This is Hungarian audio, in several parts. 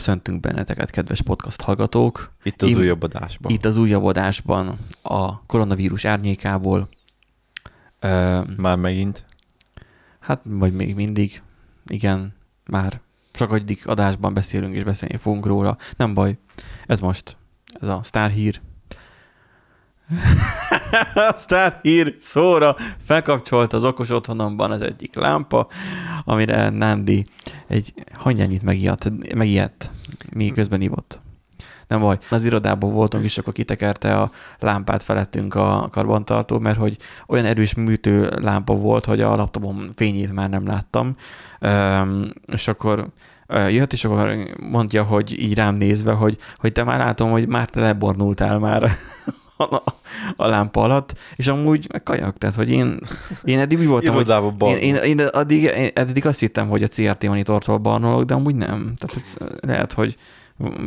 Köszöntünk benneteket, kedves podcast hallgatók. Itt az Im- újabb adásban. Itt az újabb adásban a koronavírus árnyékából. Ö, Már megint. hát, vagy még mindig. Igen, már sokadik adásban beszélünk és beszélni fogunk róla. Nem baj, ez most, ez a sztárhír. a sztárhír szóra felkapcsolt az okos otthonomban az egyik lámpa, amire Nandi egy hangyányit megijedt, megijedt mi közben ivott. Nem baj, az irodában voltunk, és akkor kitekerte a lámpát felettünk a karbantartó, mert hogy olyan erős műtő lámpa volt, hogy a laptopom fényét már nem láttam. Üm, és akkor jött, és akkor mondja, hogy így rám nézve, hogy, hogy te már látom, hogy már te lebornultál már a, a lámpa alatt, és amúgy meg kajak, tehát hogy én, én eddig úgy voltam, hogy Irodában én, én, én addig, én eddig azt hittem, hogy a CRT monitortól barnolok, de amúgy nem. Tehát ez lehet, hogy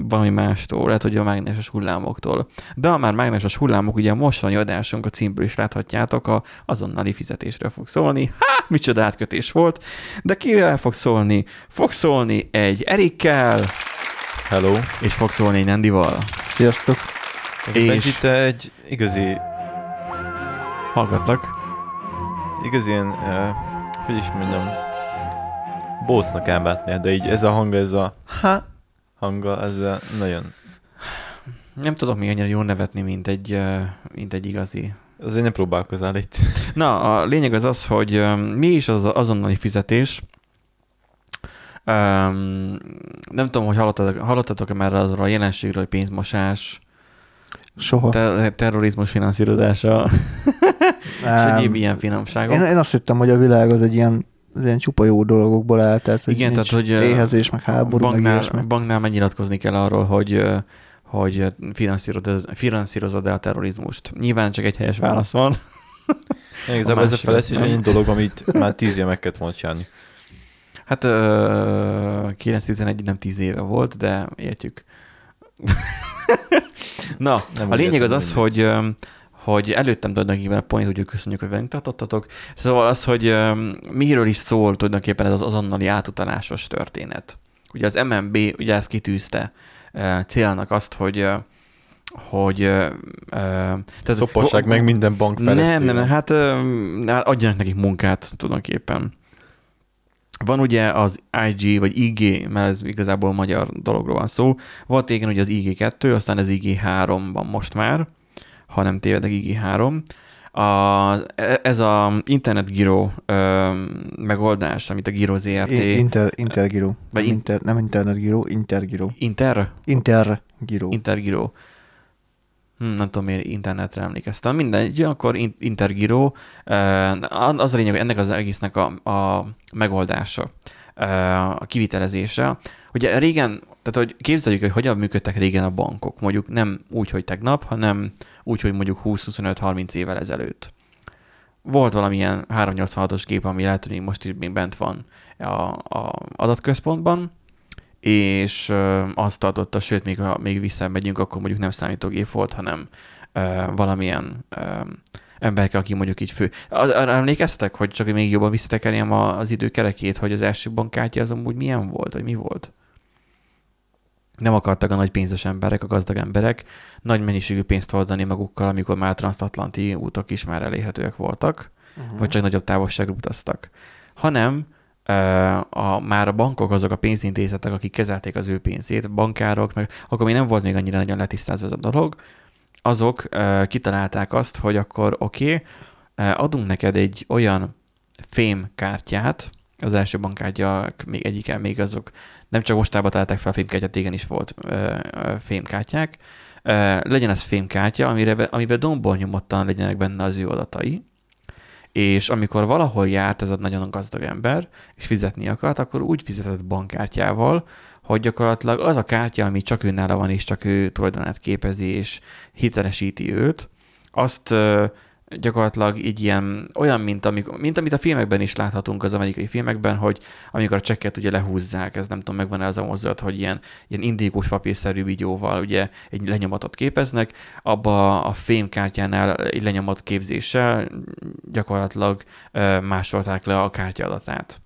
valami mástól, lehet, hogy a mágneses hullámoktól. De ha már mágneses hullámok, ugye a mostani adásunk a címből is láthatjátok, a azonnali fizetésről fog szólni. Há, micsoda átkötés volt. De kivel fog szólni? Fog szólni egy Erikkel, Hello. és fog szólni egy Nandival. Sziasztok! És- itt egy igazi, Hallgatlak. igazi ilyen, uh, hogy is mondjam, bósznak elmátnél, de így ez a hang, ez a ha hanga, ez a nagyon, Nem tudok még annyira jól nevetni, mint egy, ö, mint egy igazi azért ne próbálkozzál itt. Na, a lényeg az az, hogy öm, mi is az azonnali fizetés. Um, nem tudom, hogy hallottatok, hallottatok-e már azról a jelenségről, hogy pénzmosás, Soha. ter- terrorizmus finanszírozása, és egyéb ilyen finomságok. én, én azt hittem, hogy a világ az egy ilyen, az ilyen csupa jó dolgokból áll, tehát hogy Igen, nincs tehát, hogy, éhezés, meg háború, meg banknál, ilyesmi. banknál megnyilatkozni kell arról, hogy hogy finanszírozod, finanszírozod el a terrorizmust. Nyilván csak egy helyes válasz van. Igazából ez a olyan dolog, amit már tíz éve meg kellett volna csinálni. Hát ö, 9-11 nem 10 éve volt, de értjük. Na, Nem a lényeg az az, mindegy. hogy, hogy előttem tulajdonképpen a point, hogy köszönjük, hogy velünk tartottatok. Szóval az, hogy miről is szól tulajdonképpen ez az azonnali átutalásos történet. Ugye az MNB ugye ezt kitűzte célnak azt, hogy hogy ö, tehát, Szopassák meg minden bank fejlesztővel. nem, nem, nem, hát hát adjanak nekik munkát tulajdonképpen. Van ugye az IG, vagy IG, mert ez igazából magyar dologról van szó. Volt igen ugye az IG2, aztán az IG3 van most már, ha nem tévedek, IG3. A, ez a internetgiro ö, megoldás, amit a Giro ZRT... I- Inter, Intergiro. Vagy Nem, in- inter, nem Internetgiro, Intergiro. Inter? Intergiro. Intergiro. Hm, nem tudom, miért internetre emlékeztem. Mindegy, akkor in- Intergiro. eh, Az a lényeg, hogy ennek az egésznek a, a megoldása, eh, a kivitelezése. Ugye régen, tehát hogy képzeljük, hogy hogyan működtek régen a bankok. Mondjuk nem úgy, hogy tegnap, hanem úgy, hogy mondjuk 20-25-30 évvel ezelőtt. Volt valamilyen 386-os gép, ami lehet, hogy most is még bent van a, a adatközpontban, és ö, azt tartotta, sőt, még ha még visszamegyünk, akkor mondjuk nem számítógép volt, hanem ö, valamilyen ö, emberke, aki mondjuk így fő. Arra emlékeztek, hogy csak még jobban visszatekerjem az idő kerekét, hogy az első bankkártya az amúgy milyen volt, vagy mi volt? Nem akartak a nagy pénzes emberek, a gazdag emberek nagy mennyiségű pénzt hordani magukkal, amikor már transatlanti útok is már elérhetőek voltak Uh-huh. vagy csak nagyobb távolságra utaztak, hanem a, már a bankok azok a pénzintézetek, akik kezelték az ő pénzét, bankárok, meg akkor még nem volt még annyira nagyon letisztázva ez a dolog, azok ö, kitalálták azt, hogy akkor oké, okay, adunk neked egy olyan fém kártyát, az első bankkártya még egyiken még azok nem csak mostában találták fel a fémkártyát, igen is volt ö, fémkártyák, legyen ez fémkártya, amire, be- amiben dombol nyomottan legyenek benne az ő adatai, és amikor valahol járt ez a nagyon gazdag ember, és fizetni akart, akkor úgy fizetett bankkártyával, hogy gyakorlatilag az a kártya, ami csak őnála van, és csak ő tulajdonát képezi, és hitelesíti őt, azt gyakorlatilag így ilyen, olyan, mint, amikor, mint amit a filmekben is láthatunk az amerikai filmekben, hogy amikor a csekket ugye lehúzzák, ez nem tudom, megvan-e az a mozdulat, hogy ilyen, ilyen indikus papírszerű vigyóval ugye egy lenyomatot képeznek, abba a fémkártyánál egy lenyomat képzéssel gyakorlatilag másolták le a kártya adatát.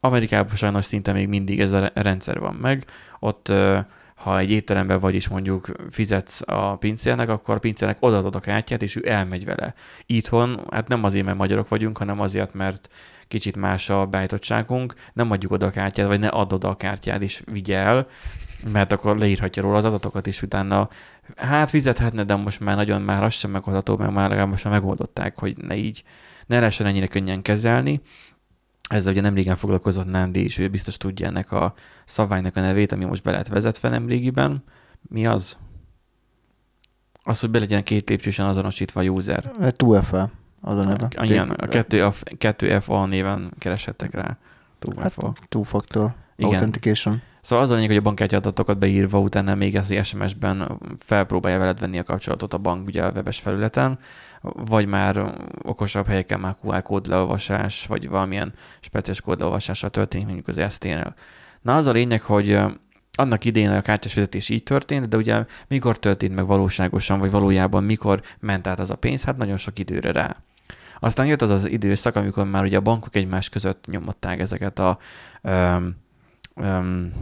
Amerikában sajnos szinte még mindig ez a re- rendszer van meg. Ott ha egy étteremben vagy is mondjuk fizetsz a pincérnek, akkor a pincérnek odaadod a kártyát, és ő elmegy vele. Itthon, hát nem azért, mert magyarok vagyunk, hanem azért, mert kicsit más a beállítottságunk, nem adjuk oda a kártyát, vagy ne add oda a kártyát, és vigye el, mert akkor leírhatja róla az adatokat, és utána hát fizethetne, de most már nagyon már az sem megoldható, mert már legalább most már megoldották, hogy ne így, ne lehessen ennyire könnyen kezelni. Ezzel ugye nem régen foglalkozott Nándi, és ő biztos tudja ennek a szabványnak a nevét, ami most be lett vezetve nem régiben. Mi az? Az, hogy be legyen két lépcsősen azonosítva a user. 2FA az a neve. Igen, a 2F, 2FA néven kereshettek rá. Hát, 2FA. two-factor Igen. authentication. Szóval az a lényeg, hogy a bankkártya adatokat beírva, utána még az SMS-ben felpróbálja veled venni a kapcsolatot a bank ugye a webes felületen, vagy már okosabb helyeken már QR kódleolvasás, vagy valamilyen speciális kódleolvasással történik, mondjuk az ST-nél. Na az a lényeg, hogy annak idején a kártyás fizetés így történt, de ugye mikor történt meg valóságosan, vagy valójában mikor ment át az a pénz, hát nagyon sok időre rá. Aztán jött az az időszak, amikor már ugye a bankok egymás között nyomották ezeket a um, um,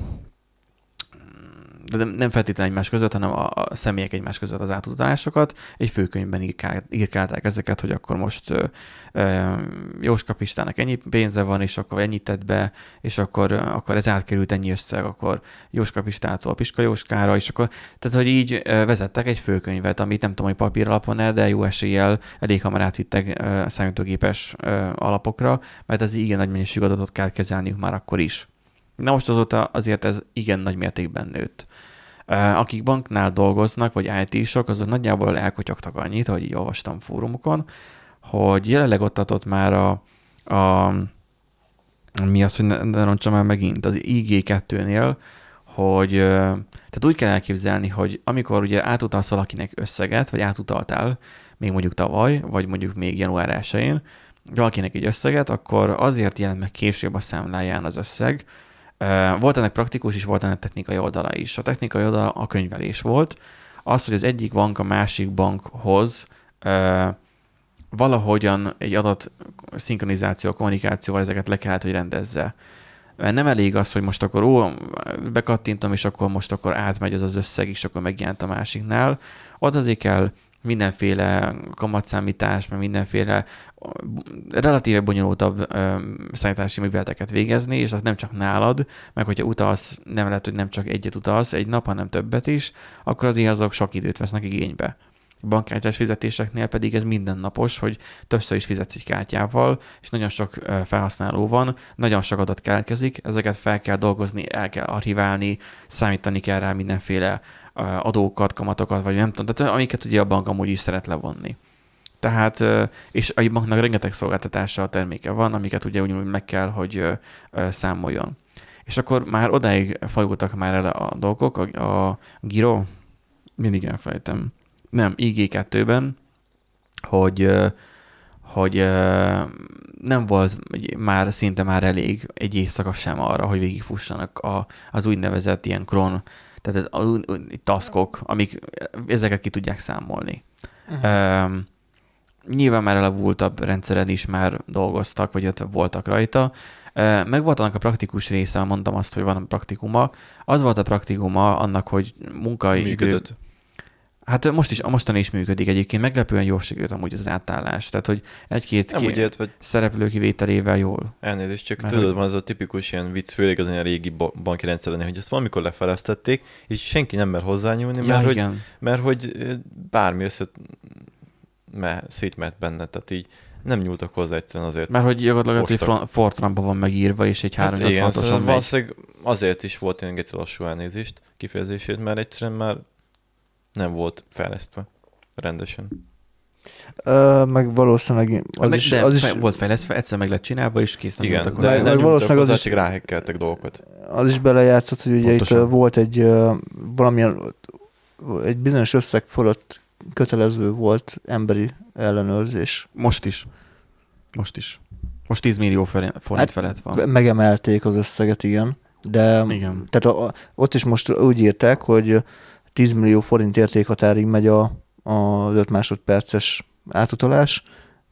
de nem, nem feltétlenül egymás között, hanem a, a személyek egymás között az átutalásokat. Egy főkönyvben írkál, írkálták ezeket, hogy akkor most ö, ö, Jóska Pistának ennyi pénze van, és akkor ennyit tett be, és akkor, akkor ez átkerült ennyi összeg, akkor Jóska Pistától Piska Jóskára, és akkor, tehát hogy így vezettek egy főkönyvet, amit nem tudom, hogy papíralapon-e, de jó eséllyel elég hamar átvittek ö, számítógépes ö, alapokra, mert ez igen nagy mennyiségű adatot kell kezelniük már akkor is. Na most azóta azért ez igen nagy mértékben nőtt. Akik banknál dolgoznak, vagy IT-sok, azok nagyjából elkotyogtak annyit, hogy így olvastam fórumokon, hogy jelenleg ott adott már a, a mi az, hogy ne, ne roncsam el megint, az IG2-nél, hogy tehát úgy kell elképzelni, hogy amikor ugye átutalsz valakinek összeget, vagy átutaltál, még mondjuk tavaly, vagy mondjuk még január 1-én, valakinek egy összeget, akkor azért jelent meg később a számláján az összeg, Volt ennek praktikus is, volt ennek technikai oldala is. A technikai oldala a könyvelés volt. Az, hogy az egyik bank a másik bankhoz valahogyan egy adat szinkronizáció, kommunikációval ezeket le kellett, hogy rendezze. Mert nem elég az, hogy most akkor ó, bekattintom, és akkor most akkor átmegy ez az összeg, és akkor megjelent a másiknál. Ott azért kell mindenféle kamatszámítás, meg mindenféle relatíve bonyolultabb ö, szállítási műveleteket végezni, és az nem csak nálad, meg hogyha utalsz, nem lehet, hogy nem csak egyet utalsz egy nap, hanem többet is, akkor azért azok sok időt vesznek igénybe. Bankkártyás fizetéseknél pedig ez mindennapos, hogy többször is fizetsz egy kártyával, és nagyon sok felhasználó van, nagyon sok adat keletkezik, ezeket fel kell dolgozni, el kell archiválni, számítani kell rá mindenféle adókat, kamatokat, vagy nem tudom, tehát amiket ugye a bank amúgy is szeret levonni. Tehát, és a banknak rengeteg szolgáltatása, terméke van, amiket ugye ugyanúgy meg kell, hogy számoljon. És akkor már odáig fajultak már el a dolgok, a, a Giro, mindig elfelejtem, nem, IG2-ben, hogy, hogy nem volt már szinte már elég egy éjszaka sem arra, hogy végigfussanak a, az úgynevezett ilyen kron, tehát az, a, a, taskok, amik ezeket ki tudják számolni. Uh-huh. Um, nyilván már elavultabb rendszeren is már dolgoztak, vagy ott voltak rajta. Meg volt annak a praktikus része, mondtam azt, hogy van a praktikuma. Az volt a praktikuma annak, hogy munkaidő... Működött. Hát most is, mostan is működik egyébként, meglepően jól sikerült amúgy az átállás. Tehát, hogy egy-két ki- úgy értve, szereplő kivételével jól. elnézést, csak Mert tudod, hogy- van az a tipikus ilyen vicc, főleg az ilyen régi ba- banki rendszeren, hogy ezt valamikor lefeleztették, és senki nem mer hozzányúlni, Ja, mert, hogy, igen. mert hogy bármi össze me, szétment benne, tehát így nem nyúltak hozzá egyszerűen azért. Mert hogy gyakorlatilag hogy Fortranban van megírva, és egy Hát igen, 386-oson szóval megy. valószínűleg azért is volt ilyen geci lassú elnézést, kifejezését, mert egyszerűen már nem volt fejlesztve rendesen. Ö, meg valószínűleg az Meg- is, de az, is, volt fejlesztve, egyszer meg lett csinálva, és készen Igen, voltak de meg- nem valószínűleg az hozzá, is- ráhekkeltek dolgokat. az is belejátszott, hogy ugye Pontosan. itt volt egy valamilyen egy bizonyos összeg fölött kötelező volt emberi ellenőrzés. Most is. Most is. Most 10 millió forint, Hát, felett van. Megemelték az összeget, igen. De Igen. tehát a, ott is most úgy írták, hogy 10 millió forint értékhatárig megy a, a 5 másodperces átutalás,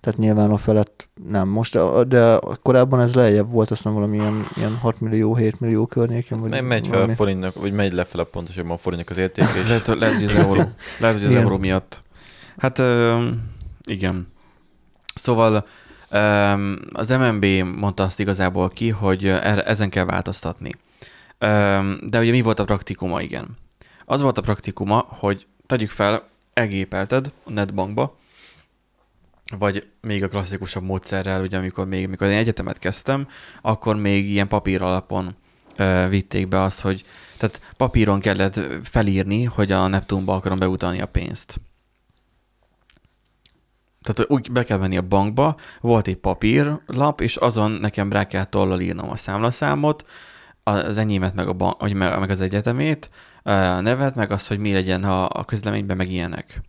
tehát nyilván a felett nem. Most, de korábban ez lejjebb volt, aztán valamilyen ilyen 6 millió, 7 millió környékén. Vagy Nem megy fel valami. a forintnak, vagy megy lefele pontosabban a forintnak az értéke, és Lehet, lehet, hogy az euró, lehet, hogy az euró miatt. Hát igen. Szóval ö, az MNB mondta azt igazából ki, hogy erre- ezen kell változtatni. De ugye mi volt a praktikuma, igen. Az volt a praktikuma, hogy tegyük fel, elgépelted a netbankba, vagy még a klasszikusabb módszerrel, ugye amikor még amikor én egyetemet kezdtem, akkor még ilyen papír alapon ö, vitték be azt, hogy tehát papíron kellett felírni, hogy a Neptunba akarom beutalni a pénzt. Tehát úgy be kell menni a bankba, volt egy papírlap, és azon nekem rá kell tollal írnom a számlaszámot, az enyémet, meg, a ban- vagy meg meg az egyetemét, a nevet, meg azt, hogy mi legyen a, a közleményben, meg ilyenek.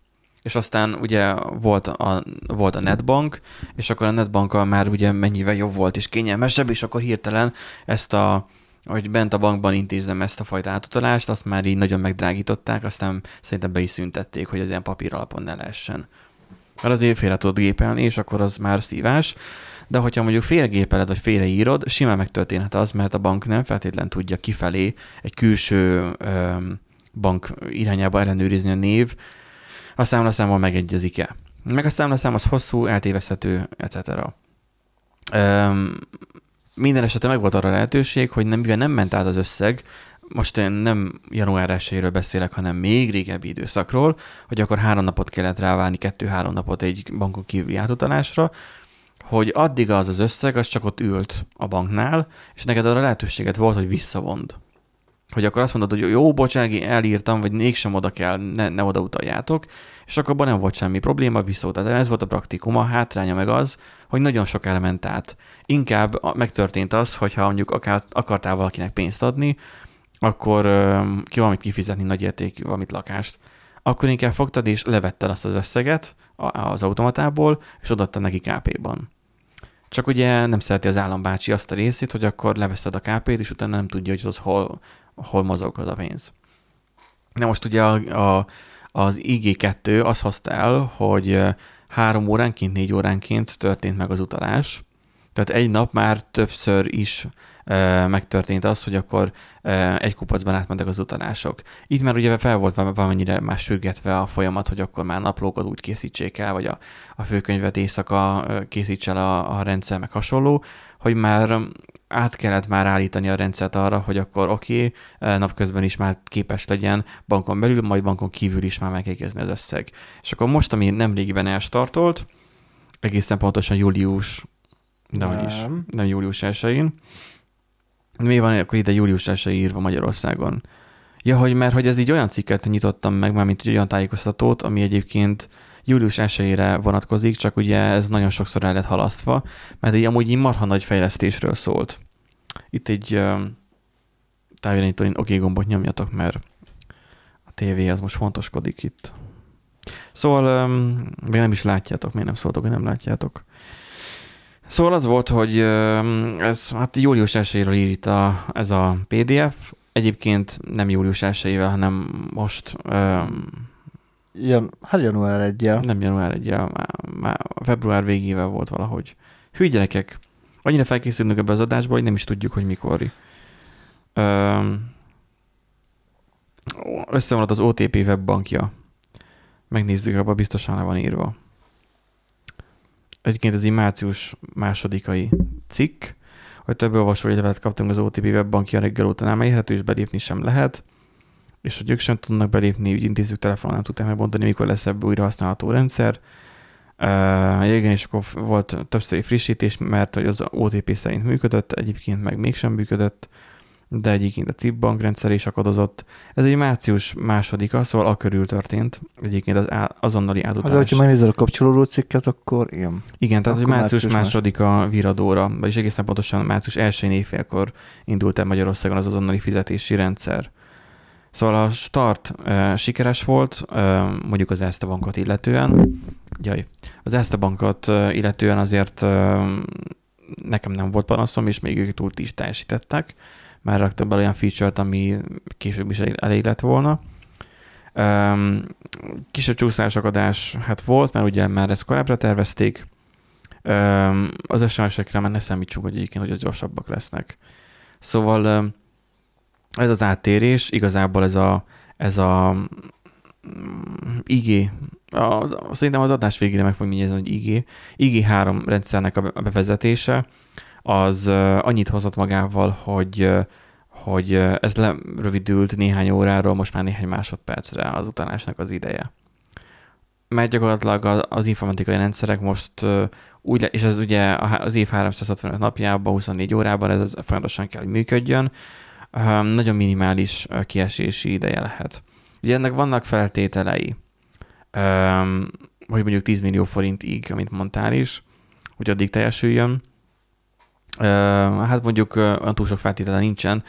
És aztán ugye volt a, volt a netbank, és akkor a netbankkal már ugye mennyivel jobb volt és kényelmesebb, és akkor hirtelen ezt a, hogy bent a bankban intézem ezt a fajta átutalást, azt már így nagyon megdrágították, aztán szerintem be is szüntették, hogy az ilyen papír alapon ne lehessen. Mert azért félre tudod gépelni, és akkor az már szívás. De hogyha mondjuk félgépeled, vagy félreírod, simán megtörténhet az, mert a bank nem feltétlen tudja kifelé egy külső öm, bank irányába ellenőrizni a név, a számlaszámmal megegyezik-e. Meg a számlaszám az hosszú, eltéveszthető, etc. Öm, minden esetben meg volt arra lehetőség, hogy nem, mivel nem ment át az összeg, most én nem január 1 beszélek, hanem még régebbi időszakról, hogy akkor három napot kellett rávárni, kettő-három napot egy bankon kívüli átutalásra, hogy addig az az összeg, az csak ott ült a banknál, és neked arra lehetőséget volt, hogy visszavond. Hogy akkor azt mondod, hogy jó, bocsági, elírtam, vagy mégsem oda kell, ne, ne oda utaljátok, és akkor abban nem volt semmi probléma, visszautal. De ez volt a praktikum, a hátránya meg az, hogy nagyon sokára ment át. Inkább megtörtént az, hogyha mondjuk akár akartál valakinek pénzt adni, akkor ki valamit kifizetni nagy értékű valamit lakást, akkor inkább fogtad és levetted azt az összeget az automatából, és odaadtad neki KP-ban. Csak ugye nem szereti az állambácsi azt a részét, hogy akkor leveszed a KP-t, és utána nem tudja, hogy az hol, hol mozog az a pénz. Na most ugye a, a, az IG2 azt hozta el, hogy három óránként, négy óránként történt meg az utalás. Tehát egy nap már többször is ö, megtörtént az, hogy akkor ö, egy kupacban átmentek az utalások. Itt már ugye fel volt val- valamennyire már sürgetve a folyamat, hogy akkor már naplókat úgy készítsék el, vagy a, a főkönyvet éjszaka készíts el a, a rendszer, meg hasonló, hogy már át kellett már állítani a rendszert arra, hogy akkor oké, okay, napközben is már képes legyen bankon belül, majd bankon kívül is már megegyezni az összeg. És akkor most, ami nemrégiben elstartolt, egészen pontosan július, de nem. is, Nem. július 1-én. Mi van akkor ide július 1 írva Magyarországon? Ja, hogy mert hogy ez így olyan cikket nyitottam meg, már mint olyan tájékoztatót, ami egyébként július 1 vonatkozik, csak ugye ez nagyon sokszor el lett halasztva, mert így amúgy így marha nagy fejlesztésről szólt. Itt egy távirányító oké okay, gombot nyomjatok, mert a tévé az most fontoskodik itt. Szóval még nem is látjátok, még nem szóltok, hogy nem látjátok. Szóval az volt, hogy ez hát július 1-ről ír itt a, ez a PDF. Egyébként nem július 1 hanem most um, Jan, hát január 1 nem január 1 már, már február végével volt valahogy. Hű gyerekek, annyira felkészülünk ebbe az adásba, hogy nem is tudjuk, hogy mikor. Öm, összemaradt az OTP webbankja. Megnézzük, abban biztosan le van írva. Egyébként ez egy március másodikai cikk, hogy több olvasójegylevet kaptunk az OTP webbankja reggel óta nem elérhető, és belépni sem lehet és hogy ők sem tudnak belépni, úgy intézők telefonon nem tudták megmondani, mikor lesz ebből újra használható rendszer. Uh, igen, és akkor volt többszöri frissítés, mert hogy az OTP szerint működött, egyébként meg mégsem működött, de egyébként a CIP bankrendszer is akadozott. Ez egy március másodika, szóval a körül történt, egyébként az á, azonnali Hát, átutalás. hogyha megnézed a kapcsolódó cikket, akkor igen. Igen, tehát hogy március március másodika viradóra, vagyis egészen pontosan március 1 évfélkor indult el Magyarországon az azonnali fizetési rendszer. Szóval a start uh, sikeres volt, uh, mondjuk az Erste bankot illetően. Jaj, az Erste bankot illetően azért uh, nekem nem volt panaszom, és még ők túl is teljesítettek. Már raktak be olyan feature-t, ami később is elég lett volna. Um, kisebb csúszásakadás hát volt, mert ugye már ezt korábbra tervezték, Öm, Az SMS-ekre már ne számítsunk, hogy egyébként, hogy gyorsabbak lesznek. Szóval ez az áttérés, igazából ez a, ez a mm, IG, a, szerintem az adás végére meg fog mindjárt hogy IG, IG3 rendszernek a be- a bevezetése, az annyit hozott magával, hogy hogy ez lerövidült néhány óráról, most már néhány másodpercre az utalásnak az ideje. Mert gyakorlatilag az informatikai rendszerek most úgy, és ez ugye az év 365 napjában, 24 órában ez folyamatosan kell, hogy működjön, nagyon minimális kiesési ideje lehet. Ugye ennek vannak feltételei, hogy mondjuk 10 millió forintig, amit mondtál is, hogy addig teljesüljön. Hát mondjuk olyan túl sok feltétele nincsen,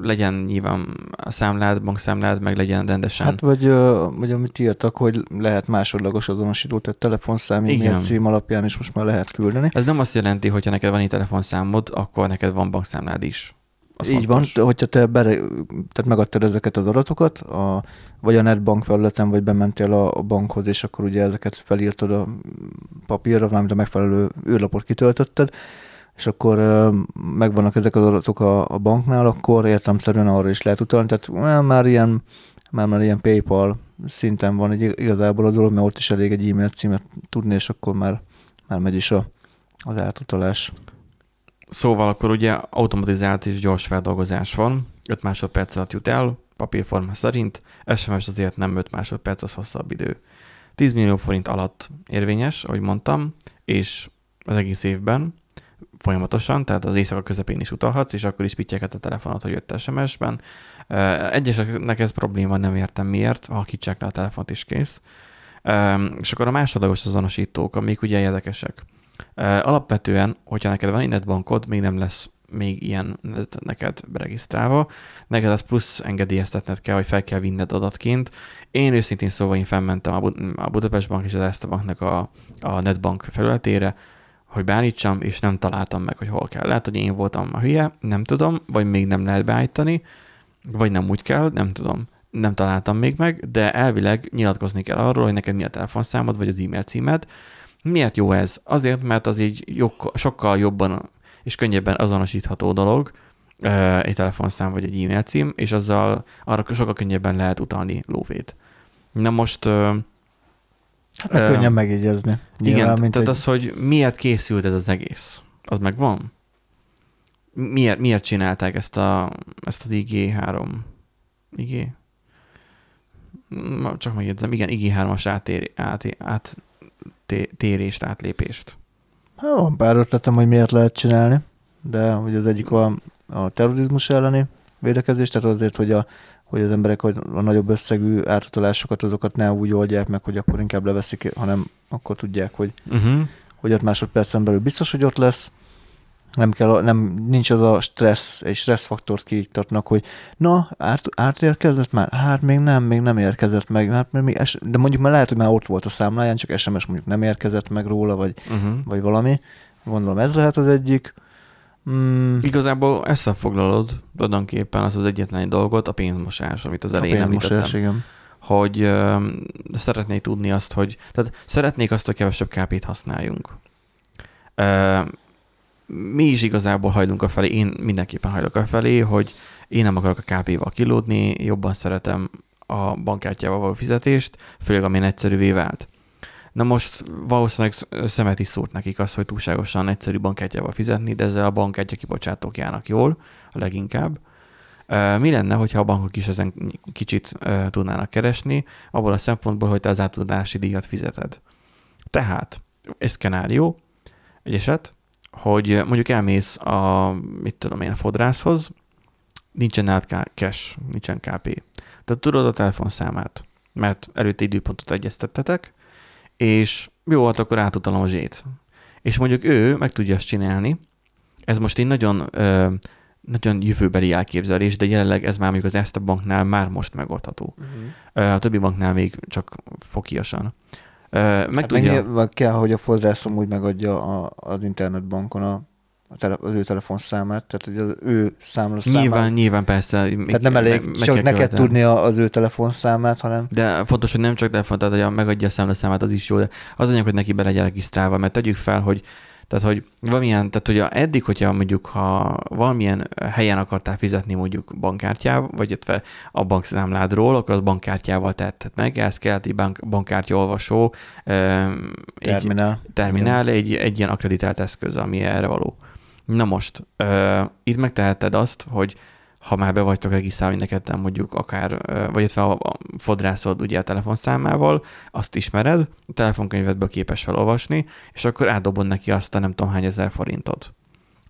legyen nyilván a számlád, bankszámlád, meg legyen rendesen. Hát vagy, vagy amit írtak, hogy lehet másodlagos azonosító, tehát telefonszám, e-mail cím alapján is most már lehet küldeni. Ez nem azt jelenti, hogy ha neked van egy telefonszámod, akkor neked van bankszámlád is. Az Így fontos. van, hogyha te bere, tehát megadtad ezeket az adatokat, a, vagy a netbank felületen, vagy bementél a, a bankhoz, és akkor ugye ezeket felírtad a papírra, valamint a megfelelő űrlapot kitöltötted, és akkor megvannak ezek az adatok a, a banknál, akkor értelmszerűen arra is lehet utalni. Tehát már, már ilyen már, már ilyen PayPal szinten van egy, igazából a dolog, mert ott is elég egy e-mail címet tudni, és akkor már, már megy is a, az átutalás. Szóval akkor ugye automatizált és gyors feldolgozás van, 5 másodperc alatt jut el, papírforma szerint, SMS azért nem 5 másodperc, az hosszabb idő. 10 millió forint alatt érvényes, ahogy mondtam, és az egész évben folyamatosan, tehát az éjszaka közepén is utalhatsz, és akkor is pittyeket a telefonot, hogy jött SMS-ben. Egyeseknek ez probléma, nem értem miért, halkítsák le a telefont is kész. És akkor a másodlagos azonosítók, amik ugye érdekesek. Alapvetően, hogyha neked van internetbankod, még nem lesz még ilyen neked beregisztrálva, neked az plusz engedélyeztetned kell, hogy fel kell vinned adatként. Én őszintén szóval én felmentem a, Bud- a Budapest Bank és az Erste Banknak a, a netbank felületére, hogy beállítsam, és nem találtam meg, hogy hol kell. Lehet, hogy én voltam a hülye, nem tudom, vagy még nem lehet beállítani, vagy nem úgy kell, nem tudom. Nem találtam még meg, de elvileg nyilatkozni kell arról, hogy neked mi a telefonszámod, vagy az e-mail címed. Miért jó ez? Azért, mert az így jog, sokkal jobban és könnyebben azonosítható dolog, egy telefonszám vagy egy e-mail cím, és azzal arra sokkal könnyebben lehet utalni lóvét. Na most Hát meg könnyen megjegyezni. igen, mint tehát egy, az, hogy miért készült ez az egész, az megvan? Miért, miért csinálták ezt, a, ezt az IG3? IG? Csak megjegyzem, igen, IG3-as átér, át, át, té- térést, átlépést. Hát van pár ötletem, hogy miért lehet csinálni, de ugye az egyik a, a terrorizmus elleni védekezés, tehát azért, hogy, a, hogy az emberek hogy a nagyobb összegű átutalásokat azokat ne úgy oldják meg, hogy akkor inkább leveszik, hanem akkor tudják, hogy, Uh-huh. hogy ott másodpercen belül biztos, hogy ott lesz. Nem kell, nem, nincs az a stressz, egy stresszfaktort kiiktatnak, hogy na, árt, átérkezett már? Hát még nem, még nem érkezett meg. Hát, még es, de mondjuk már lehet, hogy már ott volt a számláján, csak SMS mondjuk nem érkezett meg róla, vagy, Uh-huh. vagy valami. Gondolom ez lehet az egyik. Mm, Igazából összefoglalod tulajdonképpen az az egyetlen dolgot, a pénzmosás, amit az a elején pénzmosás, említettem. igen. hogy ö, szeretnék tudni azt, hogy, tehát szeretnék azt, hogy kevesebb kápét használjunk. Ö, mi is igazából hajlunk a felé, én mindenképpen hajlok a felé, hogy én nem akarok a KP-val kilódni, jobban szeretem a bankkártyával való fizetést, főleg amilyen egyszerűvé vált. Na most valószínűleg szemet is szórt nekik az, hogy túlságosan egyszerű bankkártyával fizetni, de ezzel a bankkártya kibocsátók járnak jól, a leginkább. Mi lenne, hogyha a bankok is ezen kicsit tudnának keresni, abból a szempontból, hogy te az átudási díjat fizeted. Tehát, egy szkenárió, egy eset, hogy mondjuk elmész a, mit tudom én, a fodrászhoz, nincsen nálad cash, nincsen KP. Tehát tudod a telefonszámát, mert előtte időpontot egyeztettetek, és jó, hát akkor átutalom a zsét. És mondjuk ő meg tudja azt csinálni, ez most egy nagyon, ö, nagyon jövőbeli elképzelés, de jelenleg ez már mondjuk az Erste banknál már most megoldható. Ö, A többi banknál még csak fokiasan. Meg Hát tudja... meg kell, hogy a fodrászom úgy megadja a, az internetbankon a, a tele, az ő telefonszámát, tehát hogy az ő számlaszámát. Nyilván, nyilván persze. Tehát nem elég meg- csak neked követelni. tudni az ő telefonszámát, hanem De fontos, hogy nem csak telefon, tehát hogy megadja a számlaszámát, az is jó, de az anyag, hogy neki be legyen regisztrálva, mert tegyük fel, hogy tehát, hogy valamilyen, tehát, hogy a, eddig, hogyha mondjuk, ha valamilyen helyen akartál fizetni mondjuk bankkártyával, vagy illetve a bankszámládról, akkor az bankkártyával tetted meg, ez kellett egy bank, bankkártya olvasó, öm, egy terminál. terminál, egy, egy ilyen akreditált eszköz, ami erre való. Na most, itt megteheted azt, hogy ha már be vagytok regisztrálni neked mondjuk akár, vagy illetve a, a fodrászod ugye a telefonszámával, azt ismered, a telefonkönyvedből képes felolvasni, és akkor átdobod neki azt a nem tudom hány ezer forintot.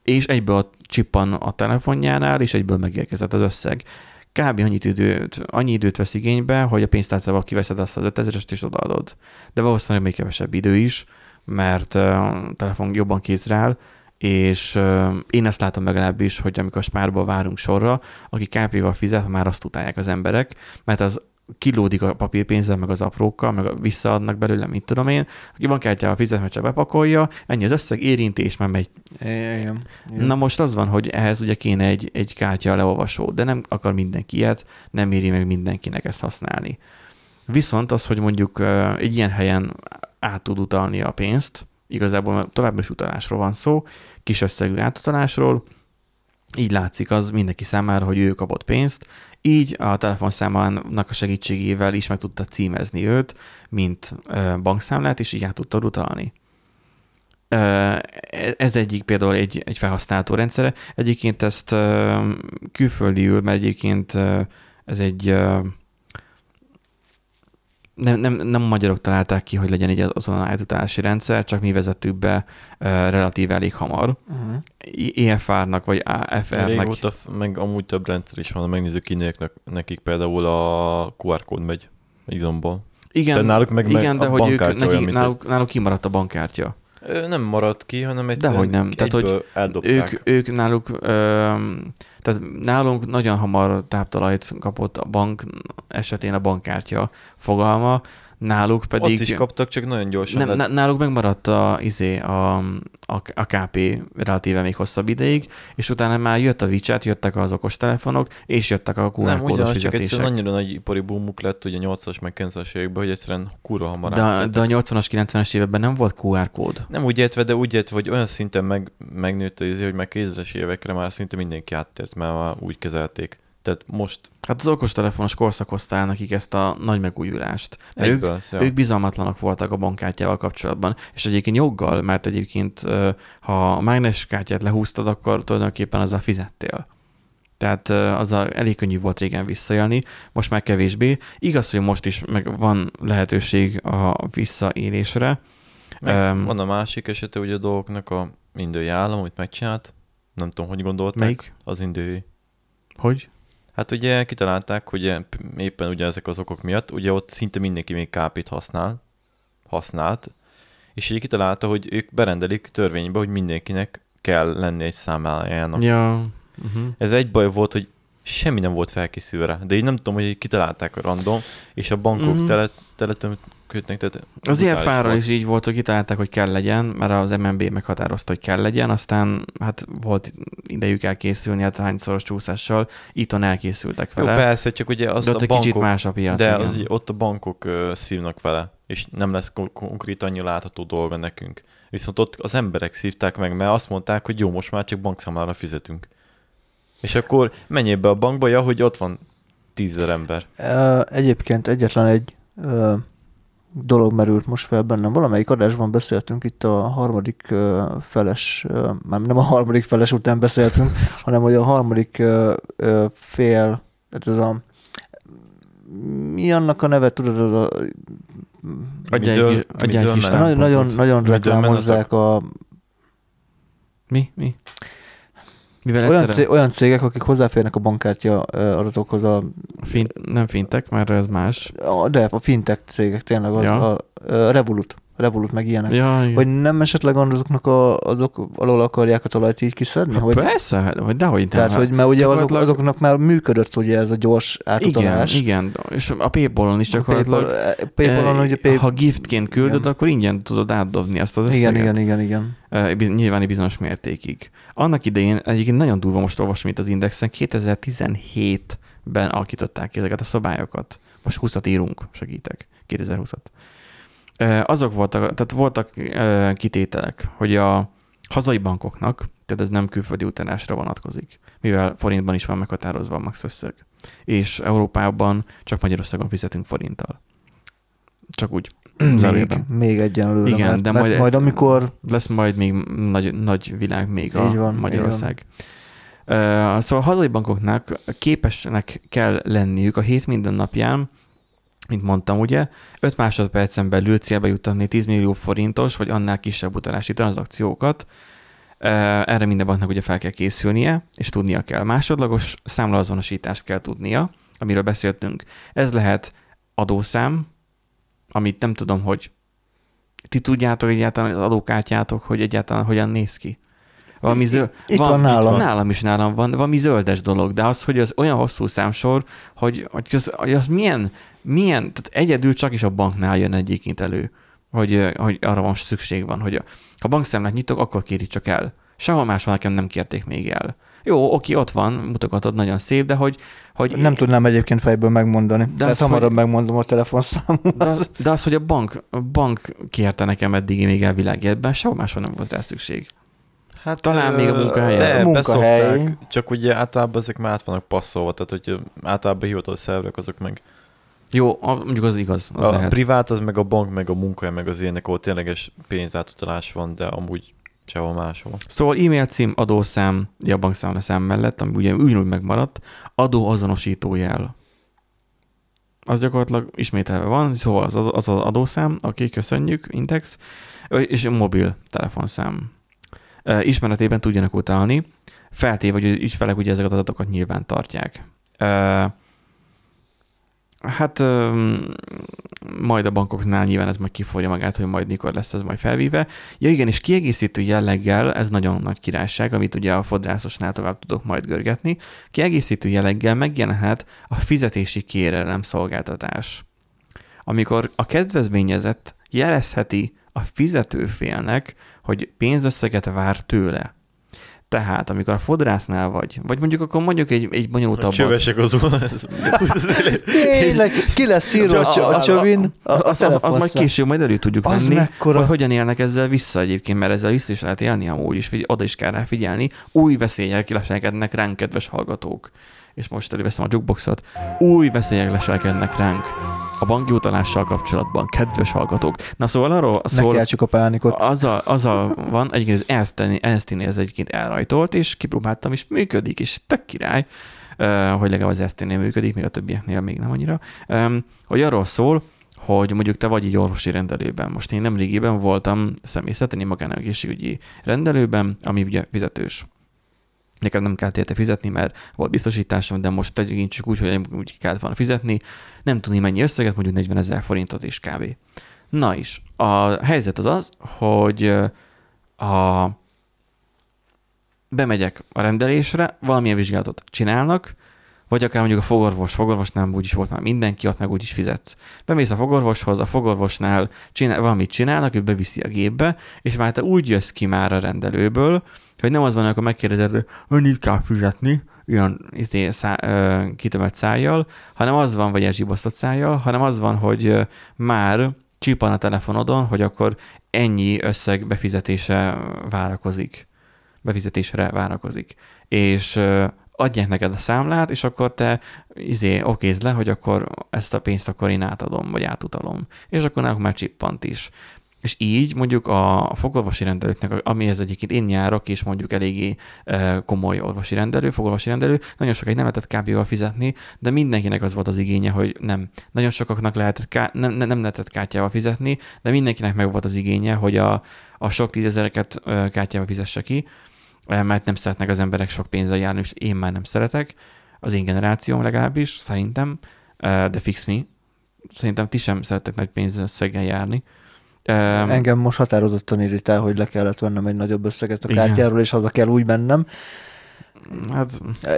És egyből csippan a telefonjánál, és egyből megérkezett az összeg. Kb. annyit időt, annyi időt vesz igénybe, hogy a pénztárcával kiveszed azt az 5000-est és odaadod. De valószínűleg még kevesebb idő is, mert a telefon jobban kézre áll, és én ezt látom legalábbis, hogy amikor spárba várunk sorra, aki KP-val fizet, már azt utálják az emberek, mert az kilódik a papírpénzzel, meg az aprókkal, meg visszaadnak belőle, mit tudom én. Aki bankkártyával fizet, mert csak bepakolja, ennyi az összeg, érinti, és már megy. Igen. Igen. Na most az van, hogy ehhez ugye kéne egy, egy kártya leolvasó, de nem akar mindenki ilyet, nem éri meg mindenkinek ezt használni. Viszont az, hogy mondjuk egy ilyen helyen át tud utalni a pénzt, igazából továbbra is utalásról van szó, kis összegű átutalásról, így látszik az mindenki számára, hogy ő kapott pénzt, így a telefonszámának a segítségével is meg tudta címezni őt, mint bankszámlát, és így át tudta utalni. Ö, Ez egyik például egy, egy felhasználható rendszere. Egyébként ezt külföldiül, mert egyébként ez egy nem, nem, nem a magyarok találták ki, hogy legyen egy azon átutalási rendszer, csak mi vezettük be ö, relatív elég hamar. Uh-huh. EFR-nak vagy AFR-nek. Régóta, meg amúgy több rendszer is van, ha megnézzük kinek, nekik például a QR kód megy izomból. Igen, De náluk meg- meg igen, de a hogy ők, neki, olyan, náluk, náluk kimaradt a bankkártya. Ö, Nem maradt ki, hanem egyszerűen Dehogy nem. Tehát, hogy eldobták. Ők, ők náluk, ö, tehát nálunk nagyon hamar táptalajt kapott a bank esetén a bankkártya fogalma, náluk pedig... Ott is kaptak, csak nagyon gyorsan. nem, lett. ná- náluk megmaradt a, izé, a, a, a KP relatíve még hosszabb ideig, és utána már jött a WeChat, jöttek az okostelefonok, és jöttek a QR nem, kódos ugyanaz, csak fizetések. egyszerűen annyira nagy ipari boomuk lett, ugye 80-as meg 90-es években, hogy egyszerűen kurva hamar De, de a 80-as, 90-es években nem volt QR kód. Nem úgy értve, de úgy értve, hogy olyan szinten meg, megnőtt az, hogy meg 2000-es évekre már szinte mindenki áttért, mert már úgy kezelték. Tehát most Hát az okostelefonos korszak hozta el nekik ezt a nagy megújulást. Mert ők, ja. ők bizalmatlanak voltak a bankkártyával kapcsolatban, és egyébként joggal, mert egyébként ha a mágnes kártyát lehúztad, akkor tulajdonképpen azzal fizettél. Tehát azzal elég könnyű volt régen visszaélni, most már kevésbé. Igaz, hogy most is meg van lehetőség a visszaélésre. Meg Em, van a másik esete ugye a dolgoknak a indiai állam, amit megcsinált. Nem tudom, hogy gondolták. Melyik? Az indiai. Hogy? Hát ugye kitalálták, hogy éppen ugye ezek az okok miatt, ugye ott szinte mindenki még kápit használ, használt, és így kitalálta, hogy ők berendelik törvénybe, hogy mindenkinek kell lenni egy számlájának. Ja. Uh-huh. Ez egy baj volt, hogy semmi nem volt felkészülve. De így nem tudom, hogy kitalálták a random, és a bankok mm-hmm. tele, teletömködnek. Tehát Az volt. is így volt, hogy kitalálták, hogy kell legyen, mert az MNB meghatározta, hogy kell legyen, aztán hát volt idejük elkészülni, hát hányszoros csúszással, itthon elkészültek Jó, vele. persze, csak ugye az de ott a egy bankok, kicsit más a piac, de igen. az, ott a bankok szívnak vele, és nem lesz kon- konkrét annyi látható dolga nekünk. Viszont ott az emberek szívták meg, mert azt mondták, hogy jó, most már csak bankszámlára fizetünk. És akkor menjél be a bankba, ja, hogy ott van tízezer ember. Egyébként egyetlen egy dolog merült most fel bennem. Valamelyik adásban beszéltünk itt a harmadik feles, nem a harmadik feles után beszéltünk, hanem hogy a harmadik fél, tehát ez a mi annak a neve, tudod, az a, kis Nem, nagyon, nagyon, nagyon reklámozzák a, Mi? Mi? Mivel olyan, egyszerre... cé, olyan cégek, akik hozzáférnek a bankkártya adatokhoz, a, Fint, nem fintek, mert ez más. a, de a fintech cégek tényleg, Ja. a, a Revolut. Revolut meg ilyenek. Ja, igen. Hogy nem esetleg azoknak a, azok alól akarják a talajt így kiszedni? Hogy, Persze, hát, hogy dehogy nem. tehát, hát hogy mert ugye azok, azoknak már működött ugye ez a gyors igen, átutalás. igen, és a Paypal-on is A gyakorlatilag PayPal- PayPal-on eh, ugye Pay... ha giftként küldöd, Igen. akkor ingyen tudod átdobni azt az összeget. Igen, igen, igen, igen. Eh, biz- Nyilván bizonyos mértékig. Annak idején egyébként nagyon durva most olvasom itt az Indexen, 2017-ben alakították ki ezeket a szabályokat. Most 20-at írunk, segítek, 2020-at. Azok voltak, tehát voltak kitételek, hogy a hazai bankoknak, tehát ez nem külföldi utalásra vonatkozik, mivel forintban is van meghatározva a max összeg. És Európában csak Magyarországon fizetünk forinttal. Csak úgy. Még, Zárójelben. még egyenlőre, Igen, mert, de mert majd majd, ez- amikor lesz majd még nagy, nagy világ még a Így van, Magyarország. Uh, szóval a hazai bankoknak képesnek kell lenniük a hét mindennapján, mint mondtam ugye, 5 másodpercen belül célba juttatni 10 millió forintos vagy annál kisebb utalási tranzakciókat. Erre minden banknak ugye fel kell készülnie, és tudnia kell. Másodlagos számlaazonosítást kell tudnia, amiről beszéltünk. Ez lehet adószám, amit nem tudom, hogy ti tudjátok egyáltalán az adókártyátok, hogy egyáltalán hogyan néz ki? Valami zöld, Itt van nálam. Nálam is nálam van, valami zöldes dolog, de az, hogy az olyan hosszú számsor, hogy, hogy, az, hogy az milyen, milyen, tehát egyedül csak is a banknál jön egyébként elő, hogy, hogy arra van szükség van, hogy ha bankszámlát nyitok, akkor kéri csak el. Sehol máshol nekem nem kérték még el. Jó, oké, ott van, mutogatod, nagyon szép, de hogy... hogy nem tudnám egyébként fejből megmondani. De Tehát az, hamarabb hogy- megmondom a telefonszámot. de az, de az, hogy a bank, a bank kérte nekem eddig még elvilágjetben, sehol máshol nem volt rá szükség. Hát Talán ö, még a munkahelyen. De, A munkahely. beszokták, csak ugye általában ezek már át vannak passzolva, tehát hogy általában hivatalos szervek azok meg. Jó, a- mondjuk az igaz, az a lehet. privát az meg a bank, meg a munkahely, meg az ilyenek, ahol tényleges pénzátutalás van, de amúgy sehol máshol. Szóval e-mail cím, adószám, a bankszámla szám mellett, ami ugye ugyanúgy megmaradt, adóazonosító jel. Az gyakorlatilag ismételve van, szóval az az, az, adószám, oké, köszönjük, Index, és mobil telefonszám. Ismeretében tudjanak utalni, feltéve, hogy az ügyfelek ugye ezeket az adatokat nyilván tartják. Hát majd a bankoknál nyilván ez majd kiforja magát, hogy majd mikor lesz ez majd felvíve. Ja igen, és kiegészítő jelleggel, ez nagyon nagy királyság, amit ugye a fodrászosnál tovább tudok majd görgetni, kiegészítő jelleggel megjelenhet a fizetési kérelem szolgáltatás. Amikor a kedvezményezett jelezheti a fizetőfélnek, hogy pénzösszeget vár tőle. Tehát, amikor a fodrásznál vagy, vagy mondjuk akkor mondjuk egy, egy bonyolultabb... Csövesek az Tényleg, ki lesz írva a, a csövin? A, a az, az, az majd később majd elő tudjuk Az venni, mekkora- hogy hogyan élnek ezzel vissza egyébként, mert ezzel vissza is lehet élni amúgy is, oda is kell rá figyelni. Új veszélyek leselkednek ránk, kedves hallgatók. És most előveszem a jukeboxot. Új veszélyek leselkednek ránk a banki utalással kapcsolatban, kedves hallgatók. Na szóval arról Ne szól, keltsük a pánikot. az a, az a van, egyébként az Elszteni- Elsztinél ez egyébként elrajtolt, és kipróbáltam, és működik, és tök király, hogy legalább az Elsztinél működik, még a többieknél még nem annyira, hogy arról szól, hogy mondjuk te vagy egy orvosi rendelőben. Most én nem régiben voltam személyzeteni magánegészségügyi rendelőben, ami ugye fizetős. Nekem nem kellett érte fizetni, mert volt biztosításom, de most tegyünk csak úgy, hogy úgy kellett volna fizetni. Nem tudni mennyi összeget, mondjuk 40 ezer forintot is kb. Na is, a helyzet az az, hogy a bemegyek a rendelésre, valamilyen vizsgálatot csinálnak, vagy akár mondjuk a fogorvos, fogorvosnál úgyis volt már mindenki, ott meg úgyis fizetsz. Bemész a fogorvoshoz, a fogorvosnál csinál, valamit csinálnak, ő beviszi a gépbe, és már te úgy jössz ki már a rendelőből, hogy nem az van, akkor megkérdezed, hogy annyit kell fizetni, ilyen izé, szá, ö, kitömött szájjal, hanem az van, vagy elzsibosztott szájjal, hanem az van, hogy már csipan a telefonodon, hogy akkor ennyi összeg befizetése várakozik. Befizetésre várakozik. És adják neked a számlát, és akkor te izé, okézd le, hogy akkor ezt a pénzt akkor én átadom, vagy átutalom. És akkor náluk már csippant is. És így mondjuk a fogorvosi rendelőknek, amihez egyébként én járok, és mondjuk eléggé eh, komoly orvosi rendelő, fogorvosi rendelő, nagyon sokáig nem lehetett kb fizetni, de mindenkinek az volt az igénye, hogy nem. Nagyon sokaknak lehetett ká- nem, nem, lehetett kártyával fizetni, de mindenkinek meg volt az igénye, hogy a, a sok tízezereket eh, kártyával fizesse ki, mert nem szeretnek az emberek sok pénzzel járni, és én már nem szeretek, az én generációm legalábbis, szerintem, eh, de fix me. Szerintem ti sem szeretek nagy pénzösszeggel járni Engem most határozottan irritál, hogy le kellett vennem egy nagyobb összeget a Igen. kártyáról, és haza kell úgy mennem. hát E,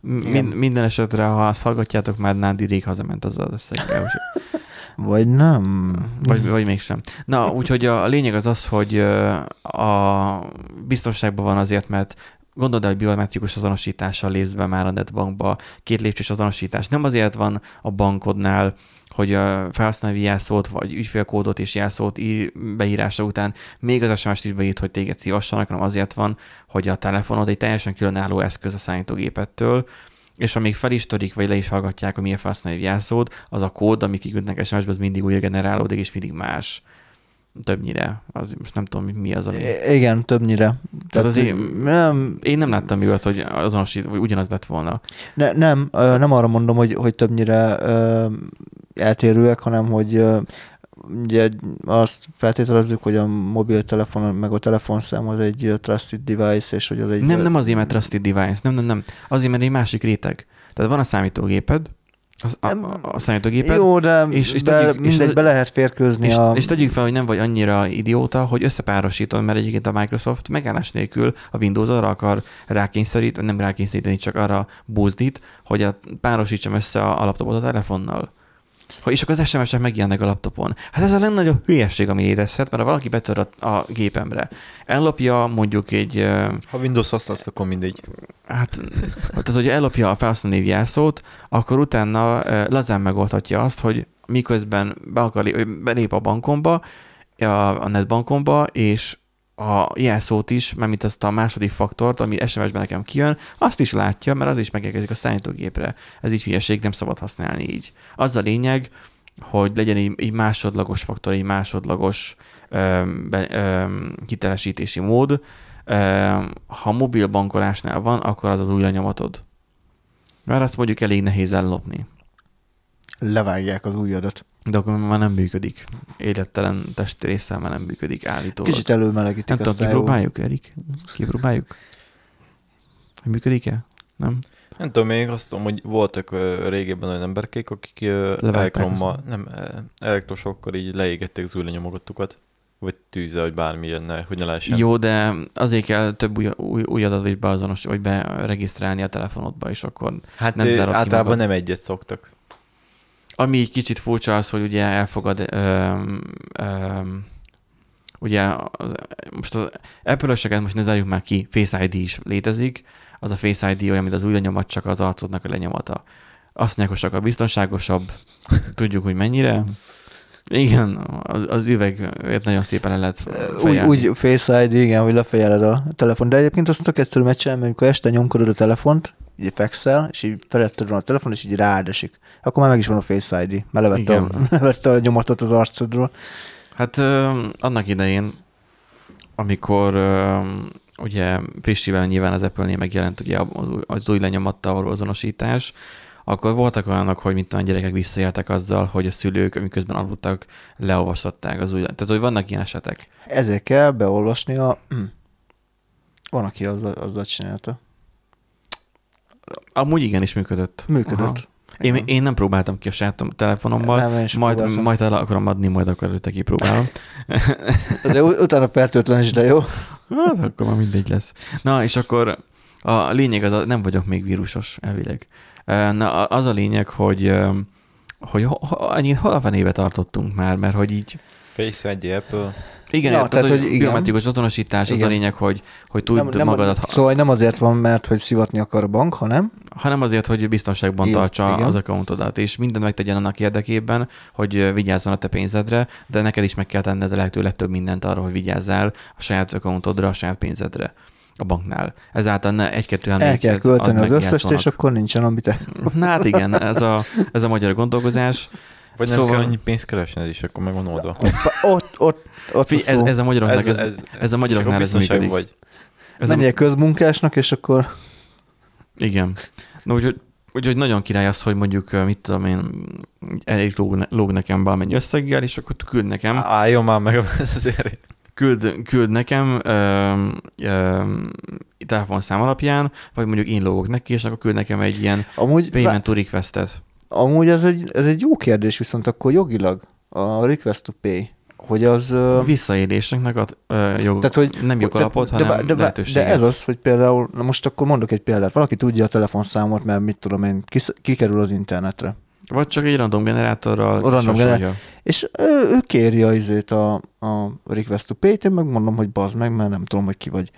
min- minden esetre, ha azt hallgatjátok, már Nádi rég hazament azzal az összeggel. úgyhogy- Vagy nem. Vagy, vagy mégsem. Na, úgyhogy a, lényeg az az, hogy a biztonságban van azért, mert gondold el, hogy biometrikus azonosítással lépsz be már a netbankba, két lépcsős azonosítás. Nem azért van a bankodnál, hogy felhasználói jelszót vagy ügyfélkódot és jelszót ír, beírása után még az SMS-t is beírt, hogy téged szívassanak, hanem azért van, hogy a telefonod egy teljesen különálló eszköz a számítógépettől, és amíg fel is törik, vagy le is hallgatják a milyen felhasználói jelszót, az a kód, amit kiküldnek SMS-be, az mindig újra generálódik, és mindig más. Többnyire. Az, most nem tudom, mi- mi az, ami... I- Igen, többnyire. Tehát, azért- nem, Én nem láttam olyat, hogy azonosít, vagy ugyanaz lett volna. ne, nem, nem arra mondom, hogy, hogy többnyire ö, eltérőek, hanem hogy ugye azt feltételezzük, hogy a mobiltelefon, meg a telefonszám az egy trusted device, és hogy az egy... Nem, nem azért, mert trusted device, nem, nem, nem. Azért, mert egy másik réteg. Tehát van a számítógéped, a, a, a számítógéped, Jó, de és- és, és be, tegyük- és mindegy, le- be lehet férkőzni és, a... és tegyük fel, hogy nem vagy annyira idióta, hogy összepárosítod, mert egyébként a Microsoft megállás nélkül a Windows arra akar rákényszeríteni, nem rákényszeríteni, csak arra buzdít, hogy a, párosítsam össze a laptopot a telefonnal. Hogy és akkor az SMS-ek megjelennek a laptopon. Hát ez a legnagyobb hülyeség, ami létezhet, mert ha valaki betör a, a gépemre, ellopja mondjuk egy, Ha Windows használsz, akkor mindegy. hát, tehát, hogy ellopja a felhasználó jelszót, akkor utána lazán megoldhatja azt, hogy miközben be akar, lé- belép a bankomba, a, a netbankomba, és a jelszót is, mármint azt a második faktort, ami SMS-ben nekem kijön, azt is látja, mert az is megérkezik a számítógépre. Ez így hülyeség, nem szabad használni így. Az a lényeg, hogy legyen egy, egy másodlagos faktor, egy másodlagos öm, be, öm, hitelesítési mód. Öm, ha mobil bankolásnál van, akkor az az új lenyomatod. Mert azt mondjuk elég nehéz ellopni. Levágják az ujjadat. De akkor már nem működik. Élettelen testrészsel már nem működik állítólag. Kicsit előmelegítik. nem tudom, aztán jó. kipróbáljuk, Erik? Kipróbáljuk? Hogy működik-e? Nem? Nem tudom, még azt tudom, hogy voltak régebben olyan emberkék, akik Levágták elektrommal, nem, elektrosokkal így leégették az új lenyomogatukat, vagy tűzzel, vagy bármilyen, ne, hogy ne lehessen. Jó, de azért kell több új, új, új adatot is beazonos, vagy beregisztrálni a telefonodba, és akkor hát nem zárod ki általában magad. nem egyet szoktak. Ami egy kicsit furcsa az, hogy ugye elfogad, öm, öm, ugye az, most az apple most ne zárjuk már ki, Face ID is létezik, az a Face ID olyan, mint az új lenyomat, csak az arcodnak a lenyomata. Azt mondják, sokkal biztonságosabb, tudjuk, hogy mennyire. Igen, az, az üveget nagyon szépen le lehet Úgy, fejelni. úgy Face ID, igen, hogy lefejeled a telefon. De egyébként azt tök egyszerű megcsinálni, amikor este nyomkodod a telefont, így fekszel, és így feletted van a telefon, és így rád esik. Akkor már meg is van a Face ID, mert levette, a, levette a nyomatot az arcodról. Hát ö, annak idején, amikor ö, ugye frissivel nyilván az Apple-nél megjelent ugye az új, az új lenyomattal való azonosítás, akkor voltak olyanok, hogy mint a gyerekek visszaéltek azzal, hogy a szülők, miközben aludtak, leolvastatták az új. Tehát, hogy vannak ilyen esetek. Ezért kell beolvasni a... Van, aki azzal, azzal csinálta. Amúgy igenis működött. Működött. Aha. Én, Igen. én nem próbáltam ki a saját telefonommal, Nem, majd, próbáltam. majd el akarom adni, majd akkor előtte kipróbálom. De utána fertőtlen de jó. Hát, akkor már mindegy lesz. Na, és akkor a lényeg az, nem vagyok még vírusos, elvileg. Na, az a lényeg, hogy, hogy ho, ho, annyit hol van éve tartottunk már, mert hogy így Face ID, Apple. igen, Na, tehát, tehát, hogy, hogy igen. biometrikus azonosítás, az Igen. a lényeg, hogy, hogy tudd Nem, nem, magadat, Szóval nem azért van, mert hogy szivatni akar a bank, hanem hanem azért, hogy biztonságban Igen, tartsa igen. az accountodat, és mindent megtegyen annak érdekében, hogy vigyázzon a te pénzedre, de neked is meg kell tenned a lehető legtöbb mindent arra, hogy vigyázzál a saját accountodra, a saját pénzedre a banknál. Ezáltal ne egy-kettő el kell ez költeni az összest, és akkor nincsen, amit el... Na hát igen, ez a, ez a magyar gondolkozás. Vagy nem Szóval- szóval... kell annyi pénzt keresned is, akkor meg van oldva. Ott, ott, ott a ez, ez a magyaroknak, ez, ez, ez a magyaroknál ez működik. vagy. Ez a, Menjél közmunkásnak, és akkor igen. Na, úgyhogy, úgyhogy nagyon király az, hogy mondjuk, mit tudom én, elég lóg, ne- lóg nekem valamennyi összeggel, és akkor küld nekem, Álljon már meg azért. küld, küld nekem ö, ö, telefonszám alapján, vagy mondjuk én lógok neki, és akkor küld nekem egy ilyen amúgy, payment to requestet. Amúgy ez egy, ez egy jó kérdés, viszont akkor jogilag a request to pay, hogy az... Visszaéléseknek ad ö, jog, Tehát, hogy- nem jogalapot, hanem de, de, lehetőséget. de ez az, hogy például, na most akkor mondok egy példát, valaki tudja a telefonszámot, mert mit tudom én, kikerül az internetre. Vagy csak egy random generátorral Random sorsolja. És ő, ő kéri a, izét a, a request to pay-t, én meg mondom, hogy bazd meg, mert nem tudom, hogy ki vagy.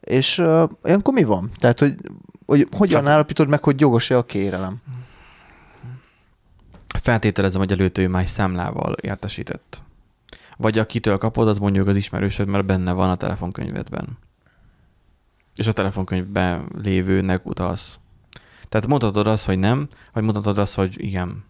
És uh, ilyenkor mi van? Tehát, hogy, hogy hogyan Hát- állapítod meg, hogy jogos-e a kérelem? Feltételezem, hogy ő más számlával értesített. Vagy akitől kapod, az mondjuk az ismerősöd, mert benne van a telefonkönyvedben. És a telefonkönyvben lévőnek utalsz. Tehát mondhatod azt, hogy nem, vagy mondhatod azt, hogy igen.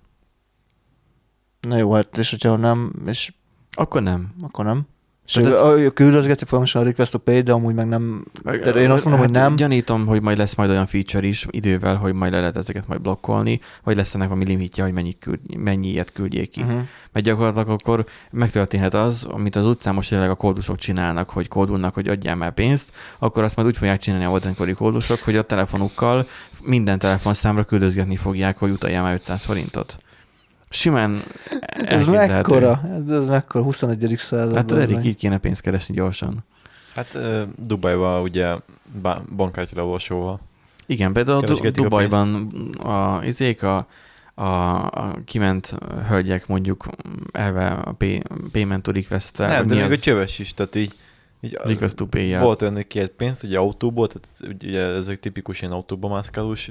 Na jó, hát és hogyha nem, és Akkor nem. akkor nem. Ez- ez... ő küldözgeti folyamatosan a request to pay, de amúgy meg nem... Tehát én azt mondom, hogy nem. Gyanítom, hogy majd lesz majd olyan feature is idővel, hogy majd le lehet ezeket majd blokkolni, vagy lesz ennek valami limitje, hogy mennyit küld, mennyi ilyet küldjék ki. Uh-huh. Mert gyakorlatilag akkor megtörténhet az, amit az utcán most jelenleg a kódusok csinálnak, hogy kódulnak, hogy adjál már pénzt, akkor azt majd úgy fogják csinálni a oldankori kódusok, hogy a telefonukkal minden telefonszámra küldözgetni fogják, hogy utaljál már 500 forintot. Simán Ez mekkora? Ez, ez mekkora? 21. század. Hát Erik, így kéne pénzt keresni gyorsan. Hát Dubajban ugye bankkártya leolvasóval. Igen, például a Dubajban a, izék a, a, a kiment hölgyek mondjuk elve a pay, payment to request Nem, de még a csöves is, tehát így, így request to pay Volt olyan, hogy kért pénzt, ugye autóból, tehát ugye ezek tipikus ilyen autóba mászkálós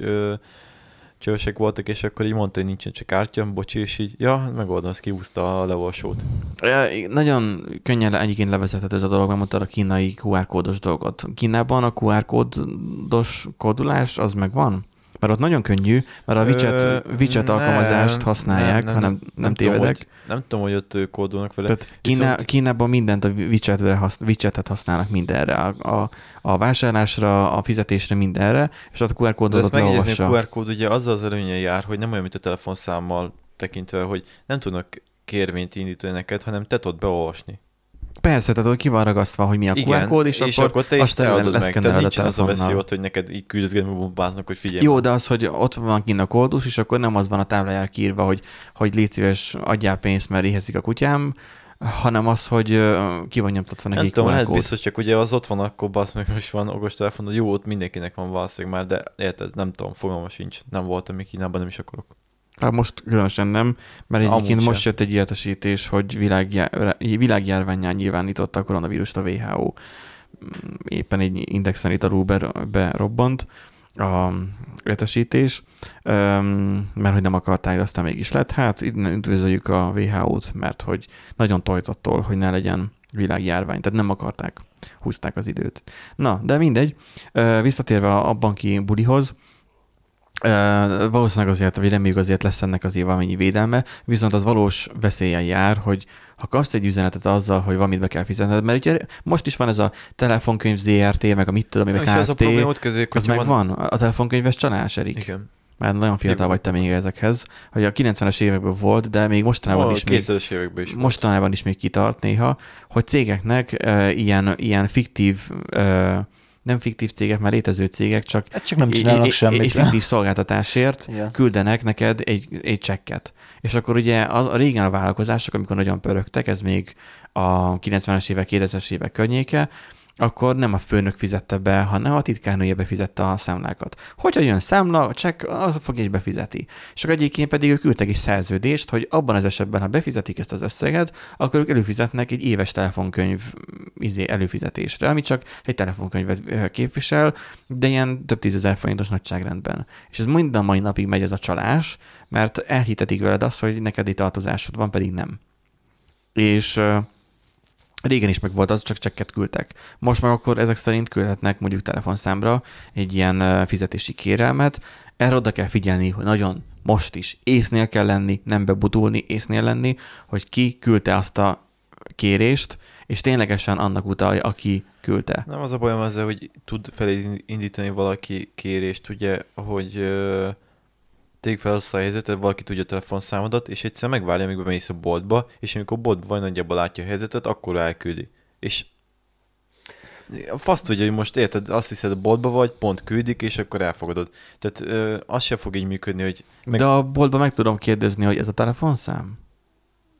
csövesek voltak, és akkor így mondta, hogy nincsen csak kártya, bocsi, és így, ja, megoldom, azt kiúzta a leolvasót. Ja, Nagyon könnyen egyébként levezethető ez a dolog, mert mondtad a kínai QR kódos dolgot. Kínában a QR kódos kódulás az megvan? Mert ott nagyon könnyű, mert a Ö, WeChat nem, alkalmazást használják, nem, nem, nem, hanem nem, nem tudom, tévedek. hogy, nem tudom, hogy ott kódolnak vele. Tehát Kína, Viszont- Kínában mindent a WeChat-re hasz, WeChat-et használnak mindenre, a, a, a vásárlásra, a fizetésre, mindenre, és ott a QR megjegyezni, leolvassa. a QR kód ugye azzal az előnye jár, hogy nem olyan, mint a telefonszámmal tekintve, hogy nem tudnak kérvényt indítani neked, hanem te tudod beolvasni. Persze, tehát ott ki van ragasztva, hogy mi a QR kód, és, és akkor, akkor te azt te adod meg. Tehát a nincsen az a veszély ott, hogy neked így küldözgetni bombáznak, hogy figyelj. Jó, de az, hogy ott van kint a kódus, és akkor nem az van a táblájára kiírva, hogy, hogy légy szíves, adjál pénzt, mert éhezik a kutyám, hanem az, hogy ki van nyomtatva neki Nem tudom, lehet biztos, csak ugye az ott van, akkor basz meg most van okos telefon, hogy jó, ott mindenkinek van valószínűleg már, de érted, nem tudom, fogalma sincs. Nem voltam még Kínában, nem is akarok. Hát most különösen nem, mert egyébként most sem. jött egy értesítés, hogy világjá, világjárványán nyilvánította a koronavírust a WHO. Mm, Éppen egy indexen itt alul ber- berobbant a értesítés, mert hogy nem akarták, aztán mégis lett. Hát innen üdvözöljük a WHO-t, mert hogy nagyon tojt attól, hogy ne legyen világjárvány, tehát nem akarták, húzták az időt. Na, de mindegy, visszatérve a banki bulihoz, Valószínűleg azért, vagy reméljük azért lesz ennek azért valamennyi védelme, viszont az valós veszélyen jár, hogy ha kapsz egy üzenetet azzal, hogy valamit be kell fizetned, mert ugye most is van ez a telefonkönyv ZRT, meg a mit tudom, meg a Kft. probléma ott közé, Az meg van. A telefonkönyves csalás, Erik. Igen. Már nagyon fiatal Igen. vagy te még ezekhez, hogy a 90-es években volt, de még mostanában Ó, is még 2000-es években is mostanában is még kitart néha, hogy cégeknek uh, ilyen, ilyen fiktív, uh, nem fiktív cégek, már létező cégek, csak Hát csak nem csinálnak semmit. egy fiktív szolgáltatásért Igen. küldenek neked egy, egy csekket. És akkor ugye az, a régen a vállalkozások, amikor nagyon pörögtek, ez még a 90-es évek, 2000-es évek környéke, akkor nem a főnök fizette be, hanem a titkárnője befizette a számlákat. Hogyha jön számla, a csekk, az fog és befizeti. És akkor egyébként pedig ők küldtek egy szerződést, hogy abban az esetben, ha befizetik ezt az összeget, akkor ők előfizetnek egy éves telefonkönyv izé, előfizetésre, ami csak egy telefonkönyvet képvisel, de ilyen több tízezer forintos nagyságrendben. És ez mind a mai napig megy ez a csalás, mert elhitetik veled azt, hogy neked egy tartozásod van, pedig nem. És Régen is meg volt az, csak csekket küldtek. Most meg akkor ezek szerint küldhetnek mondjuk telefonszámra egy ilyen fizetési kérelmet. Erre oda kell figyelni, hogy nagyon most is észnél kell lenni, nem bebutulni, észnél lenni, hogy ki küldte azt a kérést, és ténylegesen annak utalja, aki küldte. Nem az a bajom ezzel, hogy tud felé indítani valaki kérést, ugye, hogy ö, tegyük fel azt a helyzetet, valaki tudja a telefonszámodat, és egyszer megvárja, amíg bemész a boltba, és amikor a boltban vagy nagyjából látja a helyzetet, akkor elküldi. És a fasz tudja, hogy most érted, azt hiszed a boltba vagy, pont küldik, és akkor elfogadod. Tehát ö, az se fog így működni, hogy... Meg... De a boltban meg tudom kérdezni, hogy ez a telefonszám?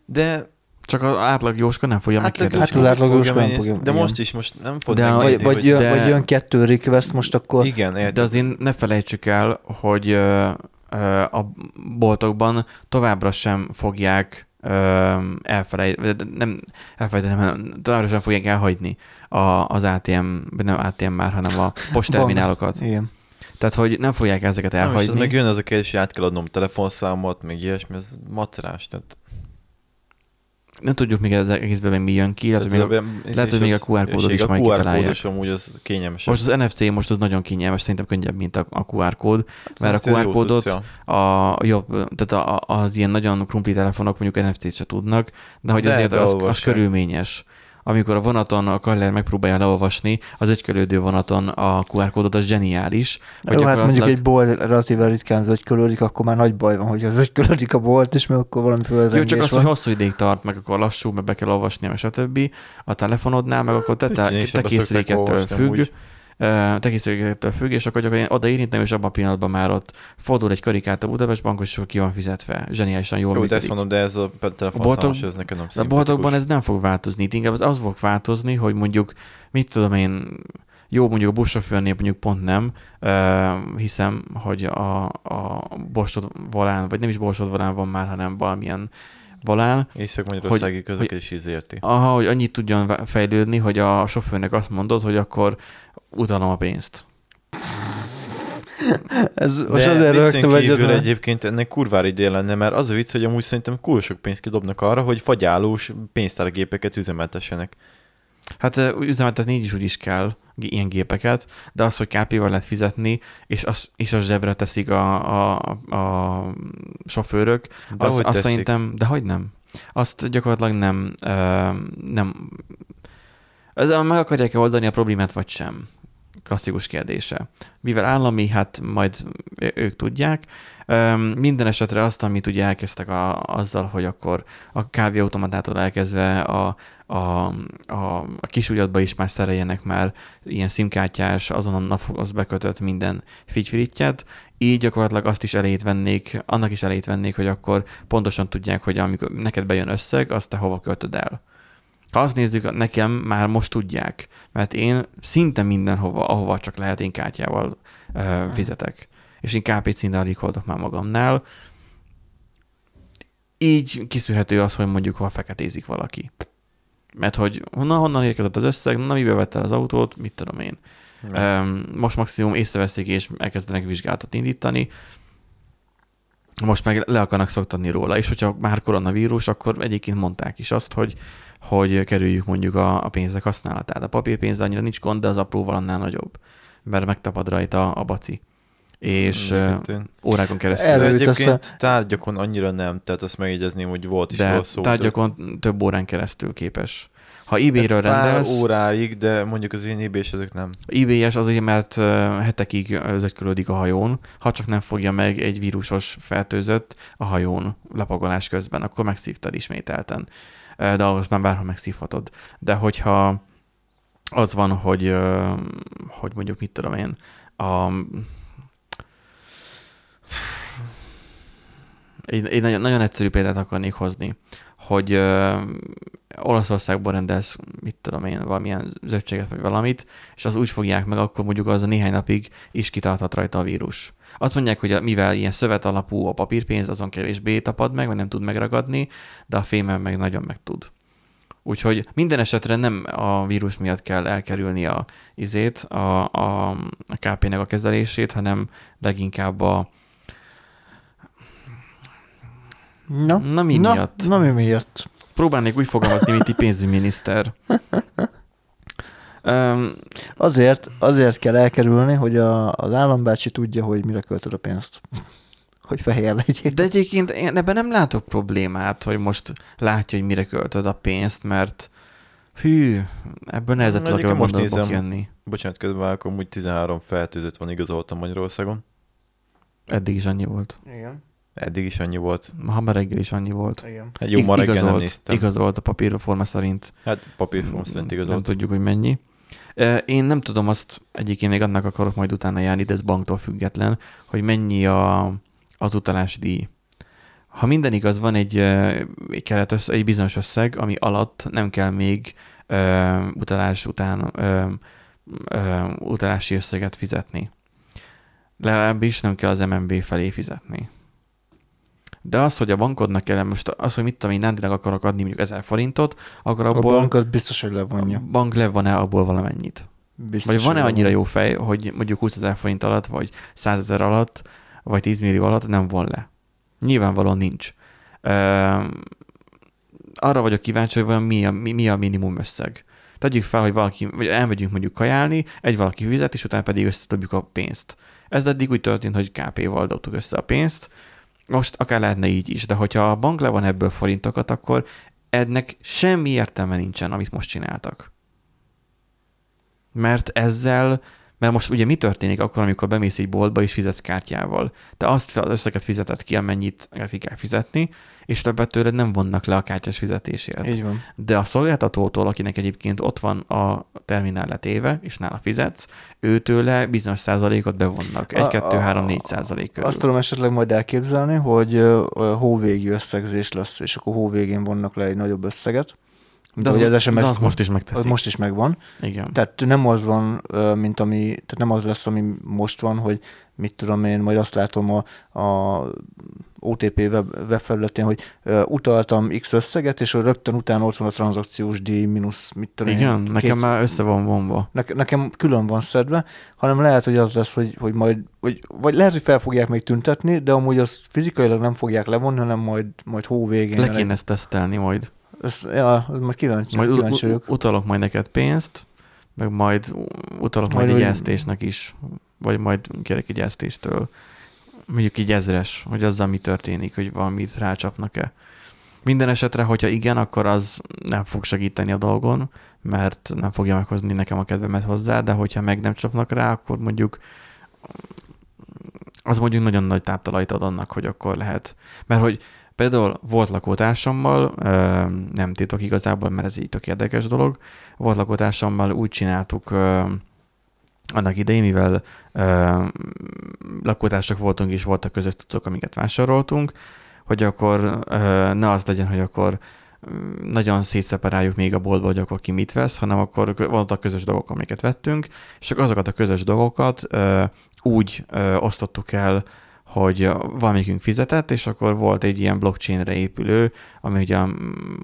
De Csak az átlag Jóska nem fogja megkérdezni. Hát az átlag Jóska nem fogja- De igen. most is, most nem fog De megnézni, Vagy, vagy, hogy... jön, de- vagy jön kettő request most akkor... Igen, érted. De azért ne felejtsük el, hogy a boltokban továbbra sem fogják elfelejteni, nem elfelejteni, hanem továbbra sem fogják elhagyni a, az ATM, nem ATM már, hanem a postterminálokat. Igen. Tehát, hogy nem fogják ezeket Nem, és elhagyni. ez meg jön az a kérdés, hogy át kell adnom telefonszámot, meg ilyesmi, ez macerás. Tehát, nem tudjuk még ez egészben még mi jön ki, lehet, hogy még, a- lehet, hogy még a QR kódot is a majd QR kitalálják. kódos amúgy az kényelmesebb. most az NFC most az nagyon kényelmes, szerintem könnyebb, mint a, a QR kód, mert a QR kódot tudsz, ja. a jobb, tehát a, az ilyen nagyon krumpli telefonok mondjuk NFC-t se tudnak, de hogy De, azért de az, az körülményes. Amikor a vonaton a kaller megpróbálja leolvasni, az ögykölődő vonaton a QR kódot, az zseniális. Jó, hát mondjuk egy bolt relatíve ritkán zögykölődik, akkor már nagy baj van, hogy az zögykölődik a bolt is, mert akkor valami Jó, csak az, van. hogy hosszú ideig tart, meg akkor lassú, meg be kell olvasni, meg stb. A telefonodnál, meg akkor te, te, te készülékettől függ, amúgy. Ö, te készülékettől függ, és akkor gyakorlatilag oda érintem, és abban a pillanatban már ott fordul egy karikát a Budapest bankos, és ki van fizetve. Zseniálisan jól Jó, de működik. ezt mondom, de ez a telefonszámos, ez nekem nem De a boltokban ez nem fog változni, itt inkább az, az fog változni, hogy mondjuk, mit tudom én, jó, mondjuk a buszsofőrnél mondjuk pont nem, ö, hiszem, hogy a, a borsod volán, vagy nem is borsod volán van már, hanem valamilyen volán, Észak-Magyarországi közlekedési ZRT. aha, hogy annyit tudjon fejlődni, hogy a sofőrnek azt mondod, hogy akkor utalom a pénzt. Ez most De azért rögtön vagy kívül egyébként ennek kurvár idén lenne, mert az a vicc, hogy amúgy szerintem kurva sok pénzt kidobnak arra, hogy fagyálós pénztárgépeket üzemeltessenek. Hát üzemeltetni így is úgy is kell ilyen gépeket, de az, hogy KP-val lehet fizetni, és az, és az zsebre teszik a, a, a sofőrök, De az, hogy azt teszik? szerintem, de hogy nem? Azt gyakorlatilag nem, ö, nem, ezzel meg akarják oldani a problémát, vagy sem? Klasszikus kérdése. Mivel állami, hát majd ők tudják. Minden esetre azt, amit ugye elkezdtek a, azzal, hogy akkor a kávéautomatától elkezdve a, a, a, a kis is már szereljenek már ilyen szimkártyás, azon a naphoz bekötött minden figyfirityet, így gyakorlatilag azt is elét vennék, annak is elét vennék, hogy akkor pontosan tudják, hogy amikor neked bejön összeg, azt te hova költöd el. Ha azt nézzük, nekem már most tudják, mert én szinte mindenhova, ahova csak lehet, én kártyával ö, fizetek. És én KP szinte alig hordok már magamnál. Így kiszűrhető az, hogy mondjuk hol feketézik valaki. Mert hogy honnan, honnan érkezett az összeg, na mivel vette az autót, mit tudom én. Um, most maximum észreveszik és elkezdenek vizsgálatot indítani. Most meg le akarnak szoktatni róla, és hogyha már koronavírus, akkor egyébként mondták is azt, hogy, hogy kerüljük mondjuk a, a pénzek használatát. A papírpénz annyira nincs gond, de az apróval annál nagyobb, mert megtapad rajta a baci. És uh, Egyébként- órákon keresztül. Erről De egyébként tárgyakon annyira nem, tehát azt megjegyezném, hogy volt is de rossz szó. tárgyakon több órán keresztül képes. Ha eBay-ről rendelsz, óráig, de mondjuk az én ebay ezek nem. eBay-es azért, mert hetekig özögykölődik a hajón, ha csak nem fogja meg egy vírusos fertőzött a hajón lapagolás közben, akkor megszívtad ismételten. De ahhoz már bárhol megszívhatod. De hogyha az van, hogy, hogy mondjuk mit tudom én, a, egy, egy nagyon, nagyon egyszerű példát akarnék hozni, hogy ö, Olaszországból rendelsz, mit tudom én, valamilyen zöldséget vagy valamit, és az úgy fogják meg, akkor mondjuk az a néhány napig is kitarthat rajta a vírus. Azt mondják, hogy a- mivel ilyen szövet alapú a papírpénz, azon kevésbé tapad meg, vagy nem tud megragadni, de a fémen meg nagyon meg tud. Úgyhogy minden esetre nem a vírus miatt kell elkerülni a izét, a, a, a KP-nek a kezelését, hanem leginkább a, Na, Na, mi na, miatt? Na mi miatt? próbálnék úgy fogalmazni, mint pénzügyminiszter. Um, Azért, azért kell elkerülni, hogy a, az állambácsi tudja, hogy mire költöd a pénzt. Hogy fehér legyél. De egyébként én ebben nem látok problémát, hogy most látja, hogy mire költöd a pénzt, mert hű, ebből nehezett tudok ebben most nézem. kijönni. Bocsánat, közben akkor úgy 13 fertőzött van igazoltam Magyarországon. Eddig is annyi volt. Igen. Eddig is annyi volt. Ma már reggel is annyi volt. Igen. Hát jó, ma reggel nem igazolt, néztem. igazolt a papírforma szerint. Hát papírform szerint Nem igazolt. tudjuk, hogy mennyi. Én nem tudom azt, egyébként még annak akarok majd utána járni, de ez banktól független, hogy mennyi a, az utalási díj. ha minden igaz, van egy, egy, keret össze, egy bizonyos összeg, ami alatt nem kell még ö, utalás után ö, ö, utalási összeget fizetni. Legalábbis nem kell az MNB felé fizetni. De az, hogy a bankodnak kell, most az, hogy mit tudom én, Nándinak akarok adni mondjuk 1000 forintot, akkor A abból bank az biztos, hogy a levonja. bank levon-e abból valamennyit. Biztos, Vagy van-e annyira jó fej, hogy mondjuk 20 ezer forint alatt, vagy 100 ezer alatt, vagy 10 millió alatt nem von le? Nyilvánvalóan nincs. Ö, arra vagyok kíváncsi, hogy vajon mi a, mi, mi a minimum összeg. Tegyük fel, hogy valaki, vagy elmegyünk mondjuk kajálni, egy valaki fizet, és utána pedig összetudjuk a pénzt. Ez eddig úgy történt, hogy KP-val dobtuk össze a pénzt, most akár lehetne így is, de hogyha a bank le van ebből forintokat, akkor ennek semmi értelme nincsen, amit most csináltak. Mert ezzel, mert most ugye mi történik akkor, amikor bemész egy boltba és fizetsz kártyával? Te azt az összeget fizeted ki, amennyit ki kell fizetni, és többet tőled nem vonnak le a kártyás fizetésért. Így van. De a szolgáltatótól, akinek egyébként ott van a terminál letéve, és nála fizetsz, őtőle bizonyos százalékot bevonnak. 1, A- 2, a- 3, 4 százalék körül. Azt tudom esetleg majd elképzelni, hogy hóvégi összegzés lesz, és akkor hóvégén vonnak le egy nagyobb összeget. Mint de az, az de SMS az most is az megteszik. most is megvan. Igen. Tehát nem az van, mint ami, tehát nem az lesz, ami most van, hogy mit tudom én, majd azt látom a, a OTP web, webfelületén, hogy utaltam X összeget, és rögtön utána ott van a tranzakciós díj mínusz, mit tudom én, Igen, nekem két- már össze van vonva. ne, nekem külön van szedve, hanem lehet, hogy az lesz, hogy, hogy majd, hogy, vagy lehet, hogy fel fogják még tüntetni, de amúgy azt fizikailag nem fogják levonni, hanem majd, majd hó végén. Le kéne ezt tesztelni majd. Ez, ja, majd kíváncsi, Majd kíváncsi vagyok. utalok majd neked pénzt, meg majd utalok majd, Majd, jelztésnek is, vagy majd kérek egy jelztéstől. Mondjuk így ezres, hogy azzal mi történik, hogy valamit rácsapnak-e. Minden esetre, hogyha igen, akkor az nem fog segíteni a dolgon, mert nem fogja meghozni nekem a kedvemet hozzá, de hogyha meg nem csapnak rá, akkor mondjuk az mondjuk nagyon nagy táptalajt ad annak, hogy akkor lehet. Mert hogy például volt lakótársammal, nem titok igazából, mert ez így tök érdekes dolog, volt lakótársammal úgy csináltuk annak idején, mivel lakótársak voltunk és voltak közös tudok, amiket vásároltunk, hogy akkor ne az legyen, hogy akkor mm, nagyon szétszeparáljuk még a boltba, hogy akkor ki mit vesz, hanem akkor voltak közös dolgok, amiket vettünk, és akkor azokat a közös dolgokat úgy osztottuk el, hogy valamikünk fizetett, és akkor volt egy ilyen blockchainre épülő, ami ugye mm,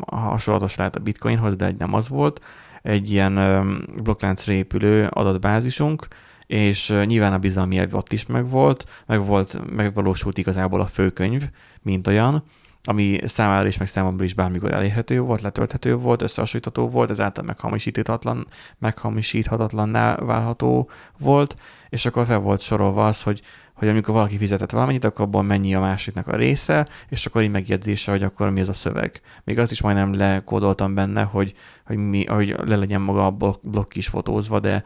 hasonlatos lehet a bitcoinhoz, de egy nem az volt, egy ilyen ö, blokkláncra épülő adatbázisunk, és nyilván a bizalmi elv ott is megvolt, meg volt, megvalósult igazából a főkönyv, mint olyan, ami számára is, meg számomra is bármikor elérhető volt, letölthető volt, összehasonlítható volt, ezáltal meghamisíthatatlan, meghamisíthatatlanná válható volt, és akkor fel volt sorolva az, hogy, hogy amikor valaki fizetett valamennyit, akkor abban mennyi a másiknak a része, és akkor így megjegyzése, hogy akkor mi ez a szöveg. Még azt is majdnem lekódoltam benne, hogy, hogy, mi, hogy le legyen maga a blokk, is fotózva, de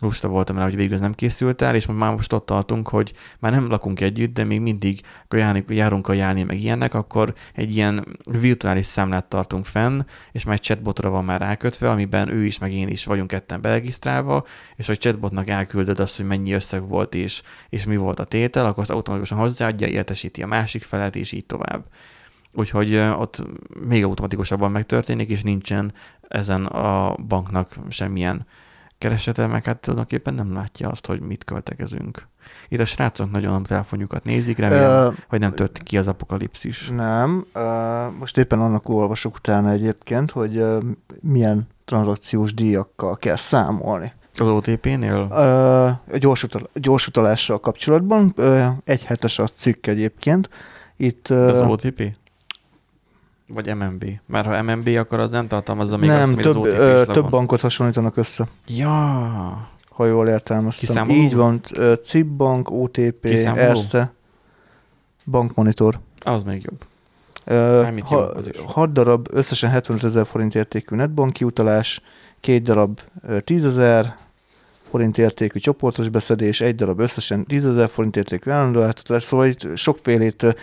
lusta voltam rá, hogy végül ez nem készült el, és már most ott tartunk, hogy már nem lakunk együtt, de még mindig járunk, járunk a járni, meg ilyenek, akkor egy ilyen virtuális számlát tartunk fenn, és már egy chatbotra van már rákötve, amiben ő is, meg én is vagyunk ketten beregisztrálva, és hogy chatbotnak elküldöd azt, hogy mennyi összeg volt, és, és mi volt a tétel, akkor azt automatikusan hozzáadja, értesíti a másik felet, és így tovább. Úgyhogy ott még automatikusabban megtörténik, és nincsen ezen a banknak semmilyen keresete, meg hát tulajdonképpen nem látja azt, hogy mit költekezünk. Itt a srácok nagyon a telefonjukat nézik, remélem, Ö, hogy nem tört ki az apokalipszis. Nem, ö, most éppen annak olvasok utána egyébként, hogy ö, milyen tranzakciós díjakkal kell számolni. Az OTP-nél? A gyors, utal- gyors utalással kapcsolatban ö, egy hetes a cikk egyébként. Itt De ö, az OTP? Vagy MMB? Mert ha MMB, akkor az nem tartalmazza még nem, azt, amit több, az OTP ö, több bankot hasonlítanak össze, Ja, ha jól értelmeztem. Kiszámoló? Így van, CIP bank, OTP, Kiszámoló? Erste, bankmonitor. az még jobb. Ö, Mármint jó, ha, az is. 6 darab, összesen 75 ezer forint értékű netbanki utalás, két darab ö, 10 ezer forint értékű csoportos beszedés, egy darab összesen 10 ezer forint értékű állandó átutalás, szóval itt sokfélét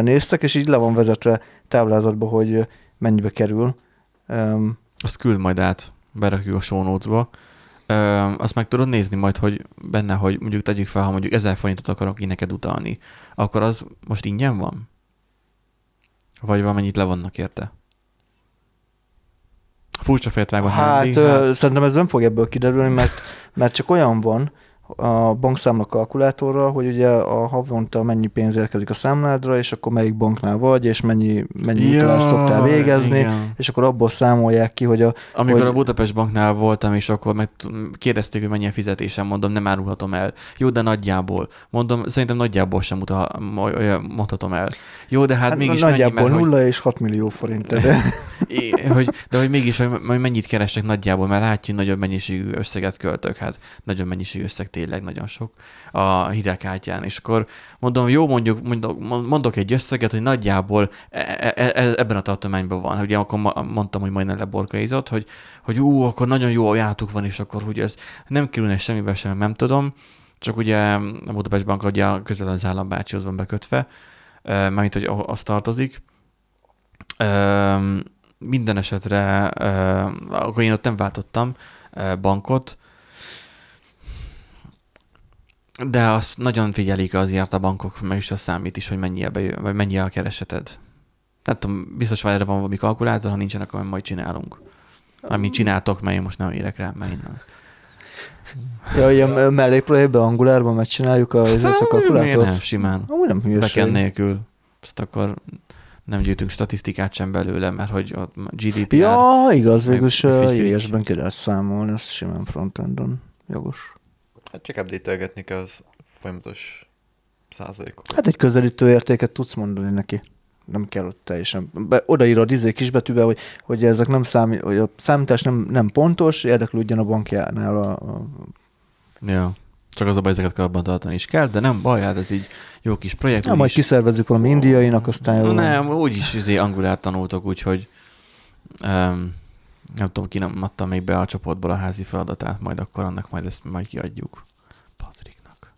néztek, és így le van vezetve táblázatba, hogy mennyibe kerül. Azt küld majd át, berakjuk a show notes-ba. Azt meg tudod nézni majd, hogy benne, hogy mondjuk tegyük fel, ha mondjuk 1000 forintot akarok én neked utalni, akkor az most ingyen van? Vagy valamennyit levonnak érte? Furcsa vágott Hát, ö, szerintem ez nem fog ebből kiderülni, mert, mert csak olyan van a bankszámla kalkulátorra, hogy ugye a havonta mennyi pénz érkezik a számládra, és akkor melyik banknál vagy, és mennyi, mennyi Ja, utalást szoktál végezni, igen. és akkor abból számolják ki, hogy a, Amikor hogy- a Budapest Banknál voltam, és akkor meg kérdezték, hogy mennyi a fizetésem, mondom, nem árulhatom el. Jó, de nagyjából. Mondom, szerintem nagyjából sem olyan mondhatom el. Jó, de hát, hát mégis nagyjából mennyi, mert, hogy, nulla és 6 millió forint. De, É, hogy, de hogy mégis, hogy majd mennyit keresek nagyjából, mert látjuk, nagyobb mennyiségű összeget költök, hát nagyon mennyiségű összeg tényleg nagyon sok a hitelkártyán, és akkor mondom, jó, mondjuk, mondok, mondok egy összeget, hogy nagyjából e- e- e- ebben a tartományban van. Ugye akkor mondtam, hogy majdnem leborkaizott, hogy, hogy ú, akkor nagyon jó ajátuk van, és akkor hogy ez nem kerülne semmibe sem, nem tudom, csak ugye a Budapest Bank ugye közel az állambácsihoz van bekötve, eh, mármint, hogy az tartozik, minden esetre, uh, akkor én ott nem váltottam uh, bankot, de azt nagyon figyelik azért a bankok, meg is a számít is, hogy mennyi a, bejö, vagy mennyi a kereseted. Nem tudom, biztos van erre van valami kalkulátor, ha nincsen, akkor majd csinálunk. Amit csináltok, mert én most nem érek rá, mert innen. ja, ilyen mellékprojektben, angulárban megcsináljuk a, ezt a kalkulátort. nem, simán. Amúgy nem hülyeség. Beken nélkül. Azt akkor nem gyűjtünk statisztikát sem belőle, mert hogy a GDPR... Ja, igaz, meg végül is figyelj. ilyesben ki lehet számolni, azt simán frontendon. Jogos. Hát csak update-elgetni kell az folyamatos százalékokat. Hát egy közelítő értéket tudsz mondani neki. Nem kell ott teljesen. Be, odaírod izé kisbetűvel, hogy, hogy ezek nem számít, hogy a számítás nem, nem pontos, érdeklődjön a bankjánál a, a Ja. Csak az a baj, ezeket kell abban tartani is kell, de nem baj, hát ez így jó kis projekt. Ja, majd úgyis- kiszervezzük valami indiainak, aztán jó. Nem, úgyis izé angolát tanultok, úgyhogy um, nem tudom, ki nem adta még be a csoportból a házi feladatát, majd akkor annak majd ezt majd kiadjuk. Patriknak.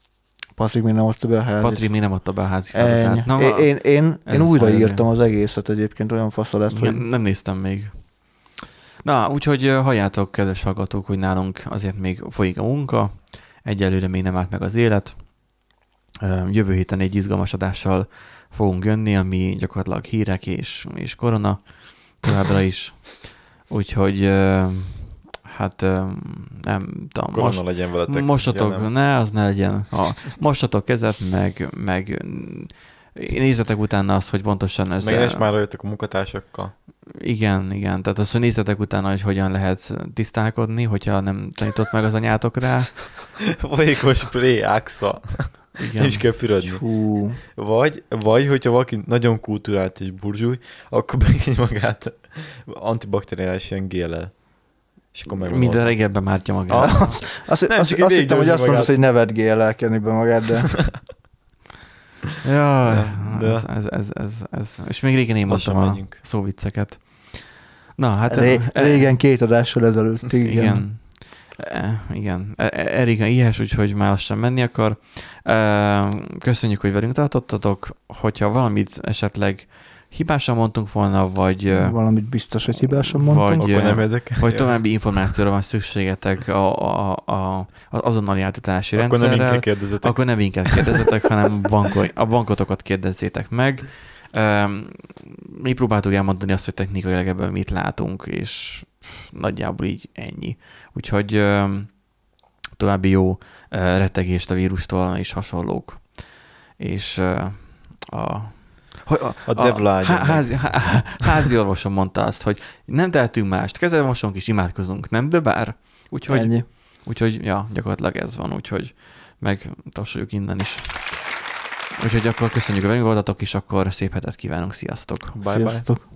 Patrik még nem adta be a házit. Patrik még nem adta be a házi Ennyi. feladatát. Na, én, én, én, én az újraírtam az egészet egyébként, olyan fasza lett, hogy nem néztem még. Na, úgyhogy halljátok, kedves hallgatók, hogy nálunk azért még folyik a munka, egyelőre még nem állt meg az élet. Jövő héten egy izgalmas adással fogunk jönni, ami gyakorlatilag hírek és, és korona továbbra is. Úgyhogy hát nem tudom, Korona most, legyen veletek. mostatok, ne, az ne legyen. Ha, mostatok kezet, meg, meg nézzetek utána azt, hogy pontosan ez... Meg és már jöttek a munkatársakkal. Igen, igen. Tehát azt, hogy nézzetek utána, hogy hogyan lehet tisztálkodni, hogyha nem tanított meg az anyátok rá. Folyékos play axa. Igen. Is kell fürödni. hú, Vagy, vagy, hogyha valaki nagyon kulturált és burzsúj, akkor begény magát antibakteriális ilyen géllel. És akkor meg Minden reggelben mártja magát. Ah. azt, azt, Nem, azt, azt hittem, hogy azt mondod, hogy nevetgél elkenni be magát, de Jaj, De- ez, ez, ez, ez, ez, És még régen én mondtam a szóvicceket. Na, hát... ré, e- régen két adással ezelőtt, igen. Igen. E, igen. E- e- Erika ilyes, úgyhogy már lassan menni akar. E, Köszönjük, hogy velünk tartottatok. Hogyha valamit esetleg hibásan mondtunk volna, vagy, Valamit biztos, hogy hibásan mondtam. Vagy- Akkor nem érdekel. vagy további információra van szükségetek a, a, a, az azonnali átutalási Akkor nem rendszerrel, inkább kérdezetek. akkor nem minket kérdezzetek, hanem a, a bankotokat kérdezzétek meg. Mi próbáltuk elmondani azt, hogy technikailag ebből mit látunk, és nagyjából így ennyi. Úgyhogy további jó rettegést a vírustól és hasonlók. És a a, A há, házi, há, házi orvosom mondta azt, hogy nem tehetünk mást, kezelmosunk és imádkozunk, nem? De bár. Úgyhogy, Ennyi. úgyhogy ja, gyakorlatilag ez van, úgyhogy meg tapsoljuk innen is. Úgyhogy akkor köszönjük, hogy velünk voltatok, és akkor szép hetet kívánunk, sziasztok! Bye bye.